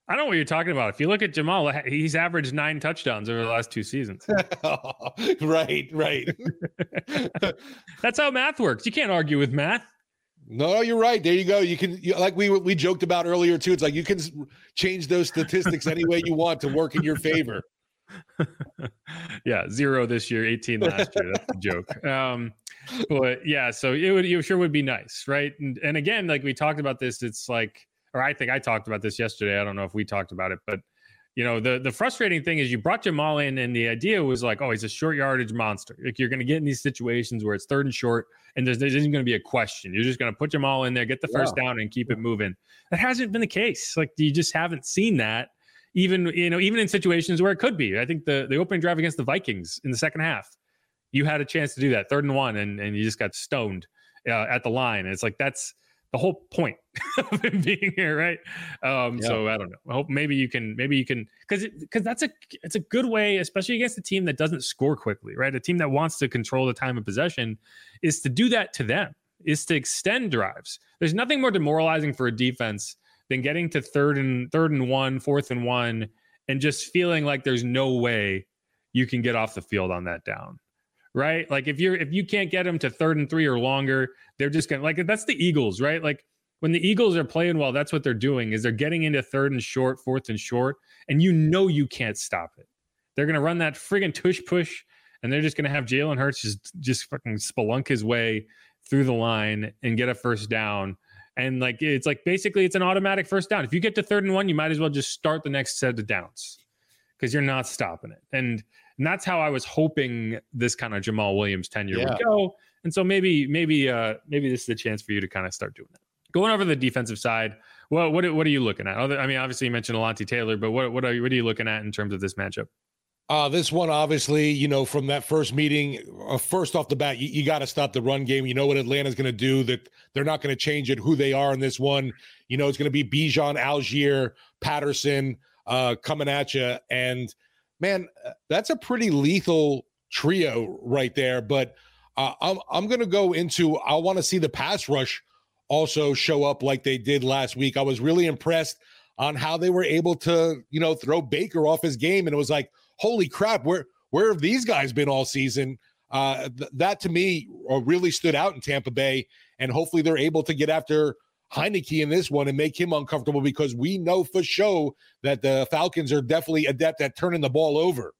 I don't know what you're talking about. If you look at Jamal, he's averaged nine touchdowns over the last two seasons. <laughs> right, right. <laughs> That's how math works. You can't argue with math. No, you're right. There you go. You can, you, like we we joked about earlier too. It's like you can change those statistics any way you want to work in your favor. <laughs> yeah, zero this year, 18 last year. That's the joke. <laughs> Um, but yeah, so it would it sure would be nice, right? And and again, like we talked about this, it's like, or I think I talked about this yesterday. I don't know if we talked about it, but you know, the the frustrating thing is you brought Jamal in, and the idea was like, oh, he's a short yardage monster. Like you're going to get in these situations where it's third and short, and there's, there isn't going to be a question. You're just going to put Jamal in there, get the first yeah. down, and keep it moving. That hasn't been the case. Like you just haven't seen that. Even you know, even in situations where it could be. I think the the opening drive against the Vikings in the second half, you had a chance to do that, third and one, and and you just got stoned uh, at the line. And it's like that's the whole point <laughs> of him being here, right? Um, yeah. So I don't know. I hope maybe you can, maybe you can, because because that's a it's a good way, especially against a team that doesn't score quickly, right? A team that wants to control the time of possession is to do that to them, is to extend drives. There's nothing more demoralizing for a defense than getting to third and third and one, fourth and one, and just feeling like there's no way you can get off the field on that down right? Like if you're if you can't get them to third and three or longer, they're just gonna like that's the Eagles, right? Like when the Eagles are playing well, that's what they're doing is they're getting into third and short, fourth and short, and you know you can't stop it. They're gonna run that friggin' tush push, and they're just gonna have Jalen Hurts just just fucking spelunk his way through the line and get a first down. And like it's like basically it's an automatic first down. If you get to third and one, you might as well just start the next set of downs because you're not stopping it. And and that's how I was hoping this kind of Jamal Williams tenure yeah. would go. And so maybe, maybe, uh, maybe this is a chance for you to kind of start doing that. Going over the defensive side, well, what what are you looking at? Other, I mean, obviously you mentioned Alontae Taylor, but what what are you what are you looking at in terms of this matchup? Uh, this one, obviously, you know, from that first meeting, uh, first off the bat, you, you got to stop the run game. You know what Atlanta's going to do, that they're not going to change it, who they are in this one. You know, it's going to be Bijan, Allgeier, Patterson uh, coming at you. And man, uh, that's a pretty lethal trio right there. But uh, I'm, I'm to go into, I want to see the pass rush also show up like they did last week. I was really impressed on how they were able to, you know, throw Baker off his game. And it was like, holy crap, where where have these guys been all season? Uh, th- that to me uh, really stood out in Tampa Bay, and hopefully they're able to get after Heinicke in this one and make him uncomfortable because we know for sure that the Falcons are definitely adept at turning the ball over.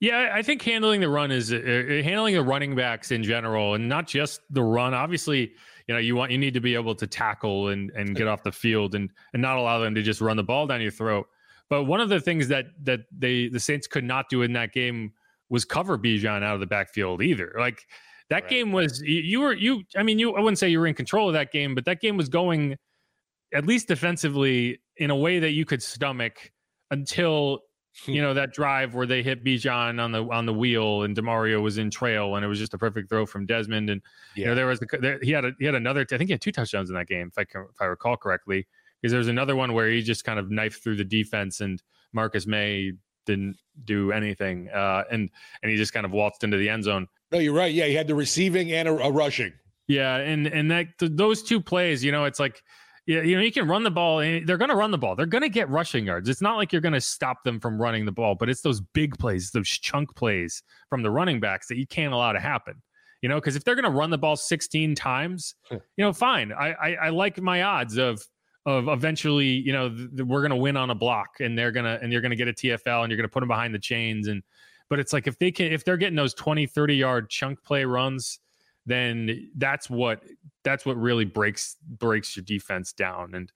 Yeah, I think handling the run is uh, uh, handling the running backs in general, and not just the run. Obviously, you know you want you need to be able to tackle and and get off the field and and not allow them to just run the ball down your throat. But one of the things that that they the Saints could not do in that game was cover Bijan out of the backfield either. Like that right. game was you, were you I mean you I wouldn't say you were in control of that game, but that game was going at least defensively in a way that you could stomach until you <laughs> know that drive where they hit Bijan on the on the wheel and Demario was in trail and it was just a perfect throw from Desmond and yeah. you know there was the, there, he had a, he had another I think he had two touchdowns in that game if I can if I recall correctly because there's another one where he just kind of knifed through the defense and Marcus Maye didn't do anything uh, and and he just kind of waltzed into the end zone. No, you're right. Yeah, he had the receiving and a, a rushing. Yeah, and and that th- those two plays, you know, it's like yeah, you know, you can run the ball and they're going to run the ball. They're going to get rushing yards. It's not like you're going to stop them from running the ball, but it's those big plays, those chunk plays from the running backs that you can't allow to happen. You know, because if they're going to run the ball 16 times, you know, fine. I, I, I like my odds of of eventually, you know, th- we're going to win on a block and they're going to, and you're going to get a TFL and you're going to put them behind the chains. And, but it's like if they can, if they're getting those 20, 30 yard chunk play runs, then that's what, that's what really breaks, breaks your defense down. And,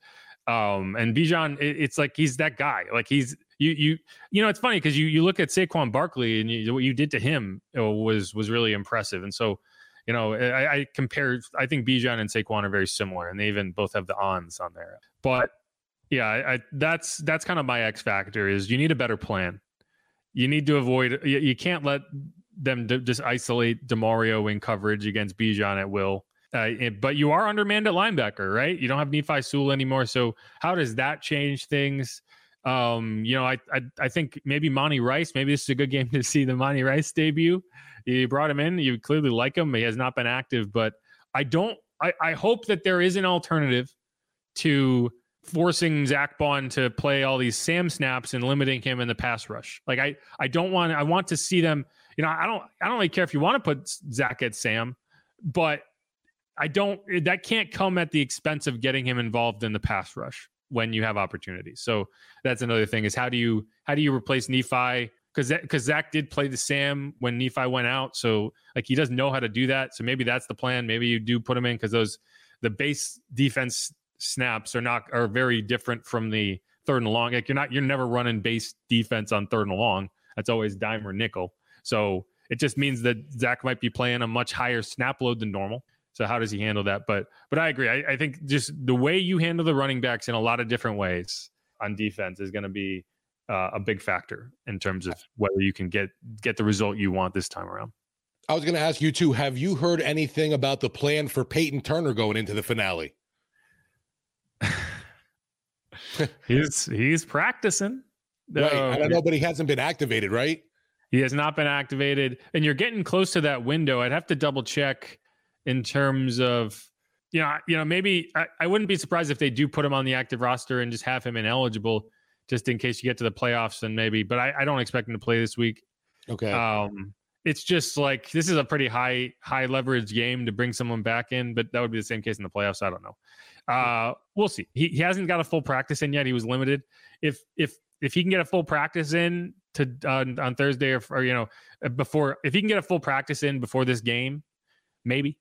um, and Bijan, it, it's like he's that guy. Like he's, you, you, you know, it's funny because you, you look at Saquon Barkley and you, what you did to him was, was really impressive. And so, you know, I, I compare. I think Bijan and Saquon are very similar, and they even both have the ons on there. But yeah, I, I, that's that's kind of my X factor is you need a better plan. You need to avoid. You, you can't let them d- just isolate Demario in coverage against Bijan at will. Uh, it, but you are undermanned at linebacker, right? You don't have Nephi Sewell anymore. So how does that change things? Um, you know, I, I I think maybe Monty Rice. Maybe this is a good game <laughs> to see the Monty Rice debut. You brought him in. You clearly like him. He has not been active, but I don't. I, I hope that there is an alternative to forcing Zack Baun to play all these Sam snaps and limiting him in the pass rush. Like I, I don't want. I want to see them. You know, I don't. I don't really care if you want to put Zack at Sam, but I don't. That can't come at the expense of getting him involved in the pass rush when you have opportunities. So that's another thing is how do you how do you replace Nephi because because Zack did play the Sam when Nephi went out, so like he doesn't know how to do that. So maybe that's the plan. Maybe you do put him in because those the base defense snaps are not are very different from the third and long. Like you're not you're never running base defense on third and long. That's always dime or nickel. So it just means that Zack might be playing a much higher snap load than normal. So how does he handle that? But but I agree. I, I think just the way you handle the running backs in a lot of different ways on defense is going to be uh, a big factor in terms of whether you can get get the result you want this time around. I was going to ask you too. Have you heard anything about the plan for Peyton Turner going into the finale? <laughs> he's he's practicing. Right. Uh, I don't know, but he hasn't been activated, right? He has not been activated, and you're getting close to that window. I'd have to double check in terms of you know, you know, maybe I, I wouldn't be surprised if they do put him on the active roster and just have him ineligible just in case you get to the playoffs and maybe, but I, I don't expect him to play this week. Okay. Um, it's just like this is a pretty high high leverage game to bring someone back in, but that would be the same case in the playoffs. I don't know. Uh, we'll see. He, he hasn't got a full practice in yet. He was limited. If if if he can get a full practice in to uh, on Thursday or, or you know uh, before if he can get a full practice in before this game, maybe.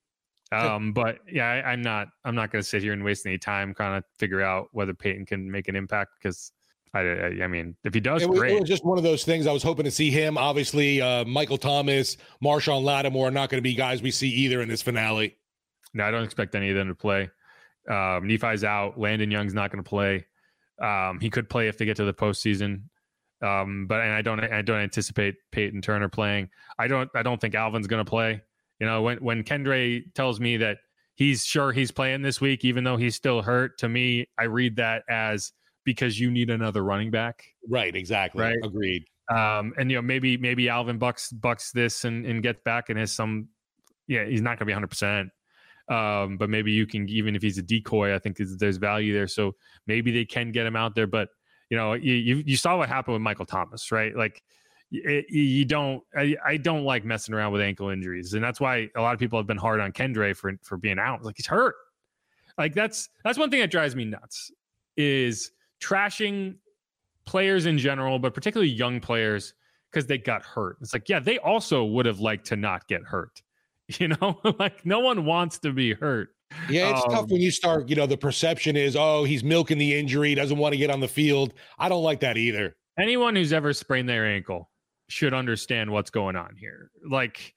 Um, but yeah, I, I'm not I'm not going to sit here and waste any time trying to figure out whether Peyton can make an impact because I, I, mean, if he does, it was, great. It was just one of those things. I was hoping to see him. Obviously, uh, Michael Thomas, Marshon Lattimore are not going to be guys we see either in this finale. No, I don't expect any of them to play. Um, Nephi's out. Landon Young's not going to play. Um, he could play if they get to the postseason. Um, but and I don't I don't anticipate Peyton Turner playing. I don't I don't think Alvin's going to play. You know, when when Kendre tells me that he's sure he's playing this week, even though he's still hurt, to me, I read that as because you need another running back. Right. Exactly. Right. Agreed. Um, and you know maybe maybe Alvin bucks bucks this and and gets back and has some. Yeah, he's not going to be 100. percent um, but maybe you can even if he's a decoy, I think there's value there. So maybe they can get him out there. But you know, you you, you saw what happened with Michael Thomas, right? Like it, you don't I, I don't like messing around with ankle injuries, and that's why a lot of people have been hard on Kendre for for being out. Like he's hurt. Like that's that's one thing that drives me nuts is trashing players in general, but particularly young players because they got hurt. It's like, yeah, they also would have liked to not get hurt. <laughs> You know, <laughs> like no one wants to be hurt. Yeah, it's um, tough when you start, you know, the perception is, oh, he's milking the injury, doesn't want to get on the field. I don't like that either. Anyone who's ever sprained their ankle should understand what's going on here. Like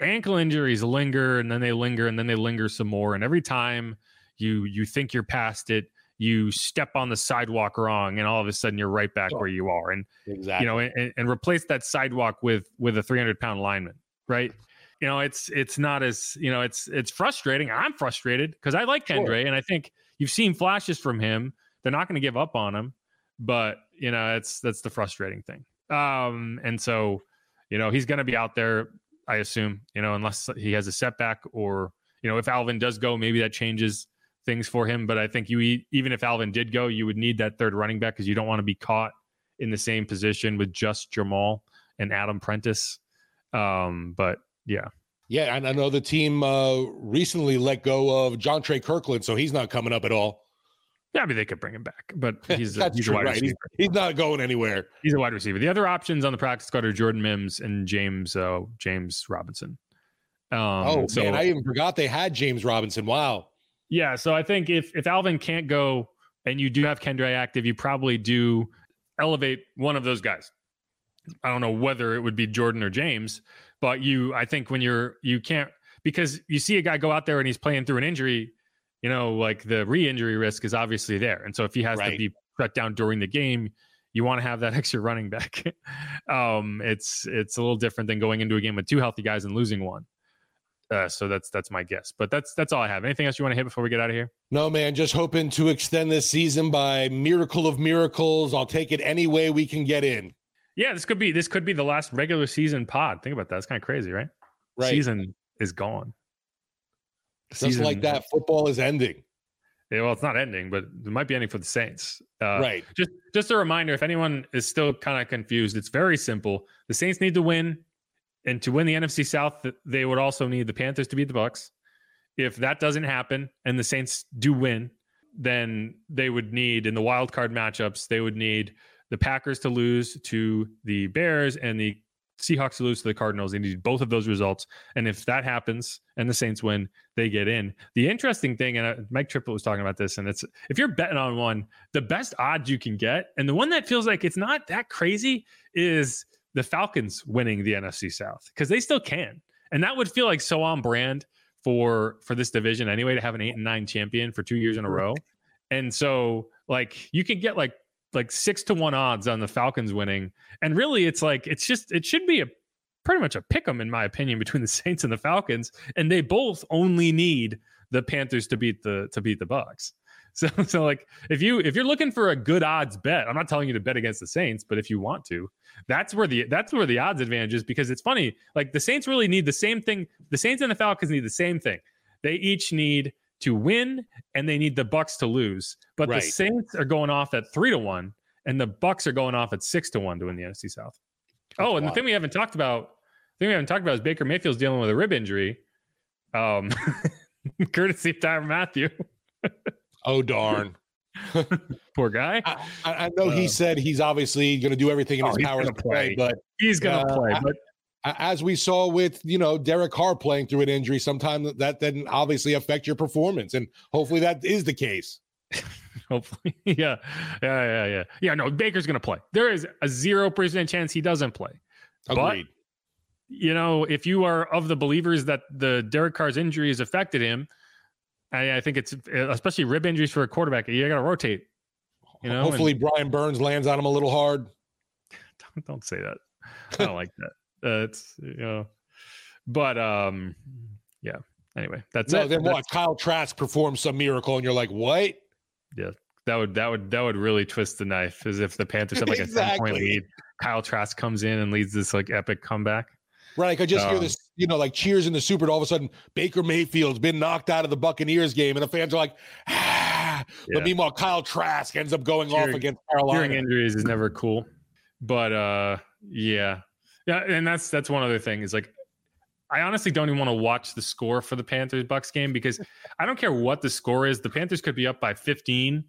ankle injuries linger and then they linger and then they linger some more. And every time you you think you're past it, you step on the sidewalk wrong and all of a sudden you're right back where you are. And exactly, you know, and, and replace that sidewalk with with a 300 pound lineman, right? you know, it's it's not as you know, it's it's frustrating. I'm frustrated because I like Kendre, sure. and I think you've seen flashes from him. They're not going to give up on him, but you know, it's that's the frustrating thing. Um, and so, you know, he's going to be out there, I assume. You know, unless he has a setback, or you know, if Alvin does go, maybe that changes things for him. But I think you even if Alvin did go, you would need that third running back because you don't want to be caught in the same position with just Jamal and Adam Prentice. Um, but yeah. Yeah, and I know the team uh, recently let go of Jontre Kirklin, so he's not coming up at all. Yeah, I mean they could bring him back, but <laughs> he's, a, he's a wide right. receiver. He's, he's, not going anywhere. He's a wide receiver. The other options on the practice squad are Jordan Mims and James uh, James Robinson. Um, oh so, man, I even forgot they had James Robinson. Wow. Yeah, so I think if if Alvin can't go and you do have Kendre active, you probably do elevate one of those guys. I don't know whether it would be Jordan or James, but you, I think when you're, you can't, because you see a guy go out there and he's playing through an injury, you know, like the re injury risk is obviously there. And so if he has right. to be shut down during the game, you want to have that <laughs> extra running back. <laughs> um, it's, it's a little different than going into a game with two healthy guys and losing one. Uh, so that's that's my guess. But that's that's all I have. Anything else you want to hit before we get out of here? No, man. Just hoping to extend this season by miracle of miracles. I'll take it any way we can get in. Yeah, this could be this could be the last regular season pod. Think about that. It's kind of crazy, right? Right. Season is gone. Just season, like that, football is ending. Yeah, well, it's not ending, but it might be ending for the Saints. Uh, right. Just just a reminder, if anyone is still kind of confused, it's very simple. The Saints need to win, and to win the NFC South, they would also need the Panthers to beat the Bucks. If that doesn't happen and the Saints do win, then they would need in the wild card matchups, they would need the Packers to lose to the Bears and the Seahawks to lose to the Cardinals. They need both of those results. And if that happens and the Saints win, they get in. The interesting thing, and uh, Mike Triplett was talking about this, and it's if you're betting on one, the best odds you can get, and the one that feels like it's not that crazy is the Falcons winning the NFC South because they still can. And that would feel like so on brand for for this division anyway to have an eight and nine champion for two years in a row. And so like you can get like like six to one odds on the Falcons winning. And really, it's like it's just it should be a pretty much a pick 'em in my opinion between the <laughs> Saints and the Falcons, and they both only need the Panthers to beat the to beat the Bucks. <laughs> So so like if you if you're looking for a good odds bet, I'm not telling you to bet against the Saints, but if you want to, that's where the that's where the odds advantage is because it's funny. Like the Saints really need the same thing. The Saints and the Falcons need the same thing. They each need to win and they need the Bucks to lose. But right. the Saints are going off at three to one, and the Bucks are going off at six to one to win the NFC South. That's oh, and the thing we haven't talked about, the thing we haven't talked about is Baker Mayfield's dealing with a rib injury. Um, <laughs> courtesy of Tyrann Mathieu. <laughs> oh darn. <laughs> Poor guy. I, I know uh, he said he's obviously going to do everything in oh, his power to play, play, but he's going to uh, play. But as we saw with you know Derek Carr playing through an injury, sometimes that then obviously affect your performance, and hopefully that is the case. <laughs> hopefully, <laughs> yeah, yeah, yeah, yeah, yeah. No, Baker's going to play. There is a zero percent chance he doesn't play. Agreed. But you know, if you are of the believers that the Derek Carr's injury has affected him, I, I think it's especially rib injuries for a quarterback. You got to rotate. You know, Hopefully, and- Brian Burns lands on him a little hard. <laughs> don't say that. I don't like that. <laughs> Uh, it's you know, but um, yeah. Anyway, that's no, it. then That's- what? Kyle Trask performs some miracle, and you're like, what? Yeah, that would that would that would really twist the knife, as if the Panthers have like a ten point lead. Kyle Trask comes in and leads this like epic comeback. Right. I could just hear Um, this, you know, like cheers in the super. And all of a sudden, Baker Mayfield's been knocked out of the Buccaneers game, and the fans are like, ah. Yeah. But meanwhile, Kyle Trask ends up going off Cheering- against Hearing Carolina. injuries is never cool, but uh, yeah, yeah, and that's that's one other thing is like. I honestly don't even want to watch the score for the Panthers Bucks game because I don't care what the score is. The Panthers could be up by 15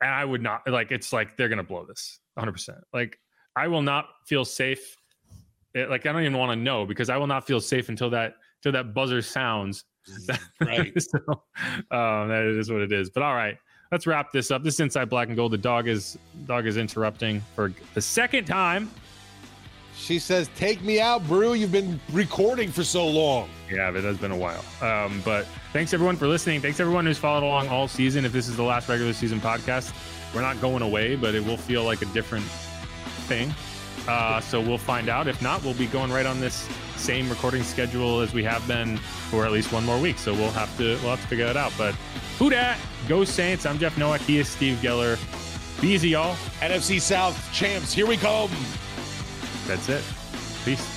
and I would not like it's like they're going to blow this 100%. Like I will not feel safe it- like I don't even want to know because I will not feel safe until that until that buzzer sounds. <laughs> Right. so um, that is what it is. But all right, let's wrap this up. This is inside black and gold. The dog is dog is interrupting for the second time. She says, "Take me out, Brew. You've been recording for so long." Yeah, it has been a while. Um, but thanks everyone for listening. Thanks everyone who's followed along all season. If this is the last regular season podcast, we're not going away, but it will feel like a different thing. Uh, so we'll find out. If not, we'll be going right on this same recording schedule as we have been for at least one more week. So we'll have to we'll have to figure that out. But who dat? Go Saints. I'm Jeff Nowak. He is Steve Geller. Be easy, y'all. NFC South champs, here we come. That's it. Peace.